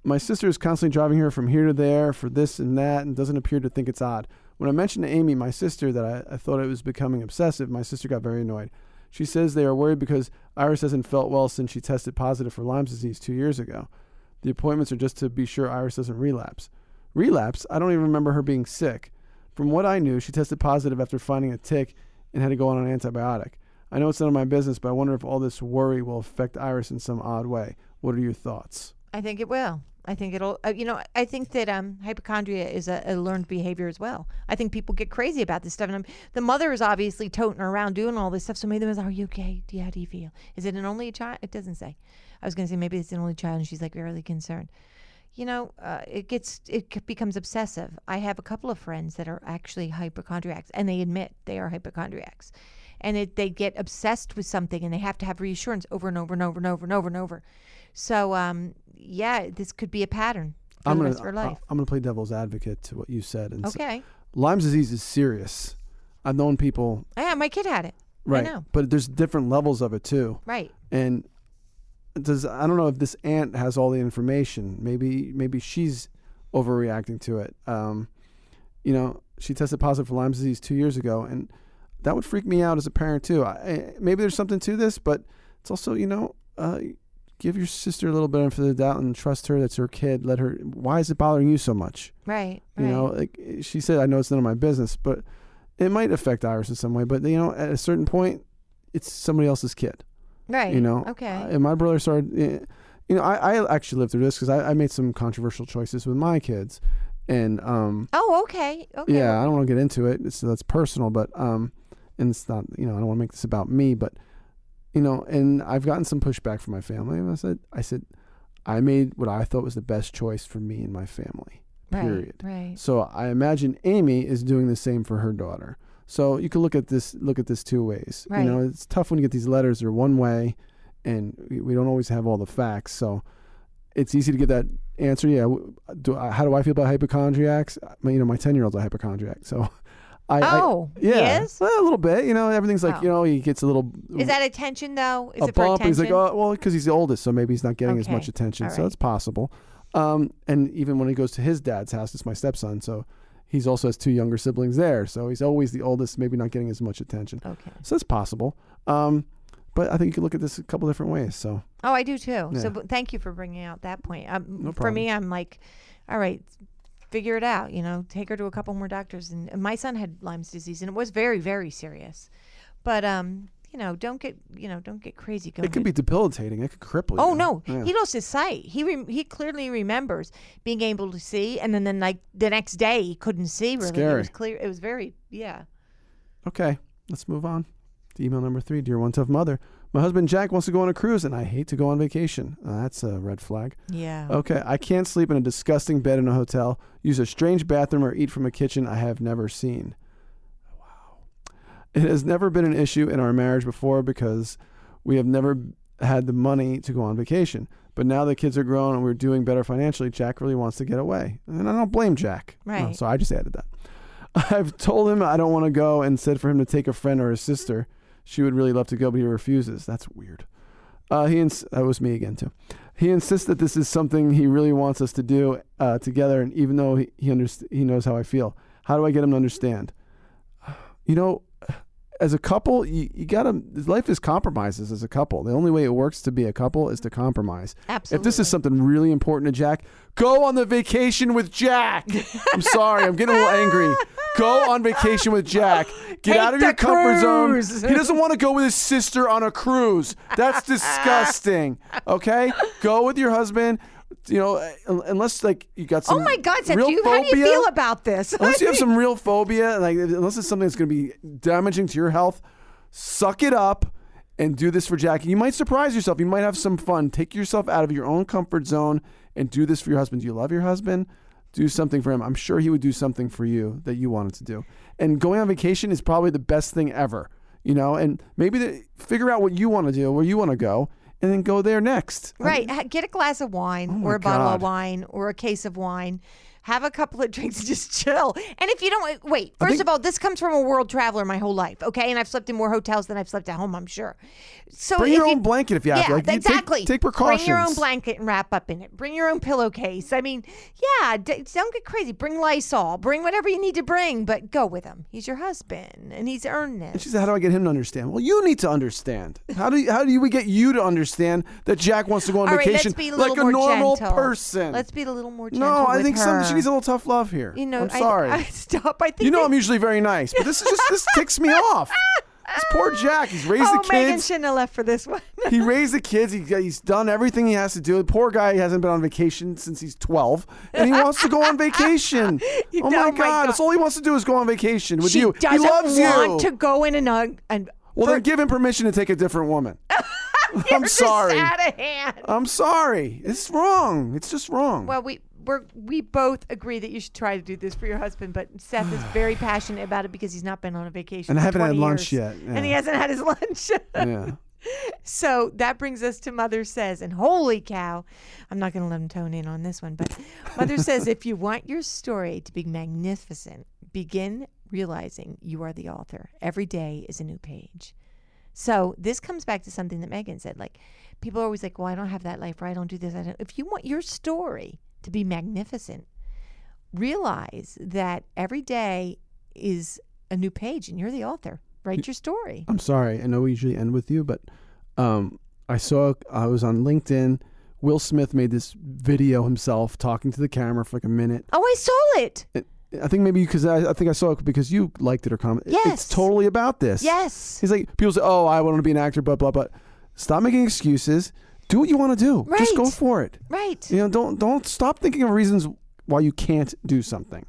My sister is constantly driving her from here to there for this and that, and doesn't appear to think it's odd. When I mentioned to Amy, my sister, that I, I thought it was becoming obsessive, my sister got very annoyed. She says they are worried because Iris hasn't felt well since she tested positive for Lyme's disease two years ago. The appointments are just to be sure Iris doesn't relapse. Relapse? I don't even remember her being sick. From what I knew, she tested positive after finding a tick and had to go on an antibiotic. I know it's none of my business, but I wonder if all this worry will affect Iris in some odd way. What are your thoughts? I think it will. I think it'll. Uh, you know, I think that um, hypochondria is a, a learned behavior as well. I think people get crazy about this stuff, and i the mother is obviously toting around doing all this stuff. So maybe them is, "Are you okay? Do you, how do you feel? Is it an only child?" It doesn't say. I was going to say maybe it's an only child, and she's like really concerned. You know, uh, it gets it becomes obsessive. I have a couple of friends that are actually hypochondriacs, and they admit they are hypochondriacs, and it, they get obsessed with something, and they have to have reassurance over and over and over and over and over and over. So, um, yeah, this could be a pattern for I'm the gonna rest of her life. I'm gonna play devil's advocate to what you said. And Okay. Lyme's disease is serious. I've known people Yeah, my kid had it. right, I know. but there's different levels of it too. Right. And does I don't know if this aunt has all the information. Maybe maybe she's overreacting to it. Um, you know, she tested positive for Lyme's disease two years ago, and that would freak me out as a parent too. I, I- maybe there's something to this, but it's also you know, uh, give your sister a little benefit of the doubt and trust her. That's her kid. Let her. Why is it bothering you so much? Right. You right. know, like she said, I know it's none of my business, but it might affect Iris in some way. But you know, at a certain point, it's somebody else's kid. right. You know, Okay. Uh, and my brother started. eh, You know, I, I actually lived through this because I, I made some controversial choices with my kids, and um, oh, okay. Okay. yeah, I don't want to get into it. It's that's personal, but um, and it's not. You know, I don't want to make this about me, but you know, and I've gotten some pushback from my family, and I said, I said, I made what I thought was the best choice for me and my family. Period. Right. So I imagine Amy is doing the same for her daughter. So you can look at this look at this two ways. Right. You know, it's tough when you get these letters. They're one way, and we, we don't always have all the facts. So it's easy to get that answer. Yeah. Do I, how do I feel about hypochondriacs? My, you know, my ten year old's a hypochondriac. So [LAUGHS] I, I- Oh, he yeah? Well, a little bit. You know, everything's like Oh. you know he gets a little Is that attention though? Is a it for bump. attention? He's like, oh, well, because he's the oldest, so maybe he's not getting as much attention. All So right. it's possible. Um, and even when he goes to his dad's house, it's my stepson, so he's also has two younger siblings there. So he's always the oldest, maybe not getting as much attention. Okay. So it's possible. Um, but I think you can look at this a couple different ways. So Oh, I do too. Yeah. So thank you for bringing out that point. Um, No for me, I'm like, all right, figure it out. You know, take her to a couple more doctors. And, and my son had Lyme's disease, and it was very, very serious. But um, you know, don't get you know, don't get crazy. Going it could be debilitating. It could cripple you. Oh no, Yeah. he lost his sight. He rem he clearly remembers being able to see, and then then like the next day he couldn't see. Really, it Scary. was clear. It was very yeah. Okay, let's move on. To email number three, dear one tough mother. My husband Jack wants to go on a cruise, and I hate to go on vacation. Uh, that's a red flag. Yeah. Okay, I can't sleep in a disgusting bed in a hotel, use a strange bathroom, or eat from a kitchen I have never seen. Wow. It has never been an issue in our marriage before because we have never had the money to go on vacation. But now the kids are grown and we're doing better financially. Jack really wants to get away, and I don't blame Jack. Oh, Right. so I just added that. [LAUGHS] I've told him I don't want to go and said for him to take a friend or a sister. She would really love to go, but he refuses. That's weird. Uh, he ins- that was me again too. He insists that this is something he really wants us to do uh, together, and even though he he, underst- he knows how I feel, how do I get him to understand? You know, as a couple, you, you gotta. Life is compromises as a couple. The only way it works to be a couple is to compromise. Absolutely. If this is something really important to Jack, go on the vacation with Jack. I'm sorry, I'm getting a little angry. [LAUGHS] Go on vacation with Jack. Get Take out of your comfort cruise. zone. He doesn't want to go with his sister on a cruise. That's [LAUGHS] disgusting. Okay, go with your husband. You know, uh, unless like you got some. Oh my God, Seth, real do you, how do you feel about this? Unless you have [LAUGHS] some real phobia, like unless it's something that's going to be damaging to your health, suck it up and do this for Jackie. You might surprise yourself. You might have some fun. Take yourself out of your own comfort zone and do this for your husband. Do you love your husband? Do something for him. I'm sure he would do something for you that you wanted to do. And going on vacation is probably the best thing ever. You know, and maybe the, figure out what you want to do, where you want to go, and then go there next. Right. Ha- Get a glass of wine Oh or a bottle of wine or a case of wine. Have a couple of [LAUGHS] drinks, just chill. And if you don't, uh, wait, first think- of all, this comes from a world traveler my whole life, okay? And I've slept in more hotels than I've slept at home, I'm sure. So Bring your you, own blanket if you have yeah, to. Like, you take- exactly. take precautions. Bring your own blanket and wrap up in it. Bring your own pillowcase. I mean, yeah, d- don't get crazy. Bring Lysol. Bring whatever you need to bring, but go with him. He's your husband, and he's earned And she said, "How do I get him to understand?" Well, you need to understand. How do you, how do we get you to understand that Jack wants to go on All right, vacation let's be a little like a normal gentle. person? Let's be a little more gentle. no, I think her. Needs a little tough love here. You know, I'm sorry. I, [LAUGHS] stop. I think you know, I'm usually very nice, but this is just this ticks me off. This poor Jack. He's raised [LAUGHS] oh, the Meaghan kids. shouldn't have left for this one. [LAUGHS] he raised the kids. He, he's done everything he has to do. The poor guy He hasn't been on vacation since he's 12, and he wants to go on vacation. You oh, my God. God. That's all he wants to do is go on vacation with she you. doesn't he loves want you. to go in and and well, for- then give him permission to take a different woman. I'm sorry. out of hand. I'm sorry. It's wrong. It's just wrong. Well, we we're, we both agree that you should try to do this for your husband, but Seth is very [SIGHS] passionate about it because he's not been on a vacation. And I haven't had 20 lunch years. yet, and he hasn't had his [LAUGHS] lunch. yeah. So that brings us to Mother Says, and holy cow, I'm not going to let him tone in on this one, but Mother [LAUGHS] Says, if you want your story to be magnificent, begin realizing you are the author. Every day is a new page. So this comes back to something that Meaghan said. Like people are always like, "Well, I don't have that life, or I don't do this." I don't. If you want your story to be magnificent, realize that every day is a new page, and you're the author. Write your story. I'm sorry. I know we usually end with you, but um, I saw I was on LinkedIn. Will Smith made this video himself talking to the camera for like a minute. Oh, I saw it. It- I think maybe because I, I think I saw it because you liked it or commented. Yes. It's totally about this. Yes. He's like people say, "Oh, I want to be an actor," blah blah blah. Stop making excuses. Do what you want to do. Just go for it. Right. You know, don't don't stop thinking of reasons why you can't do something.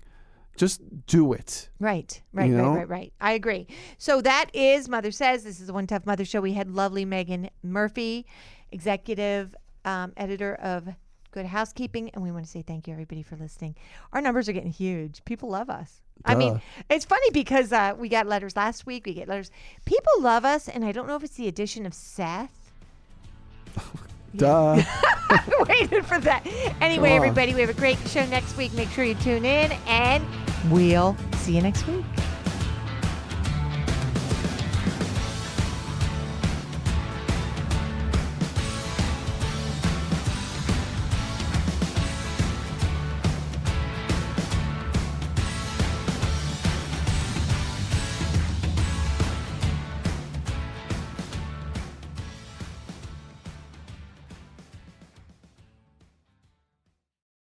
Just do it. Right, right, You know? right, right, right. I agree. So that is Mother Says. This is the One Tough Mother Show. We had lovely Meaghan Murphy, executive um, editor of Good Housekeeping. And we want to say thank you, everybody, for listening. Our numbers are getting huge. People love us. I mean, it's funny because uh, we got letters last week. We get letters. People love us. And I don't know if it's the addition of Seth. Duh. [LAUGHS] I waited for that. Anyway, everybody, we have a great show next week. Make sure you tune in, and we'll see you next week.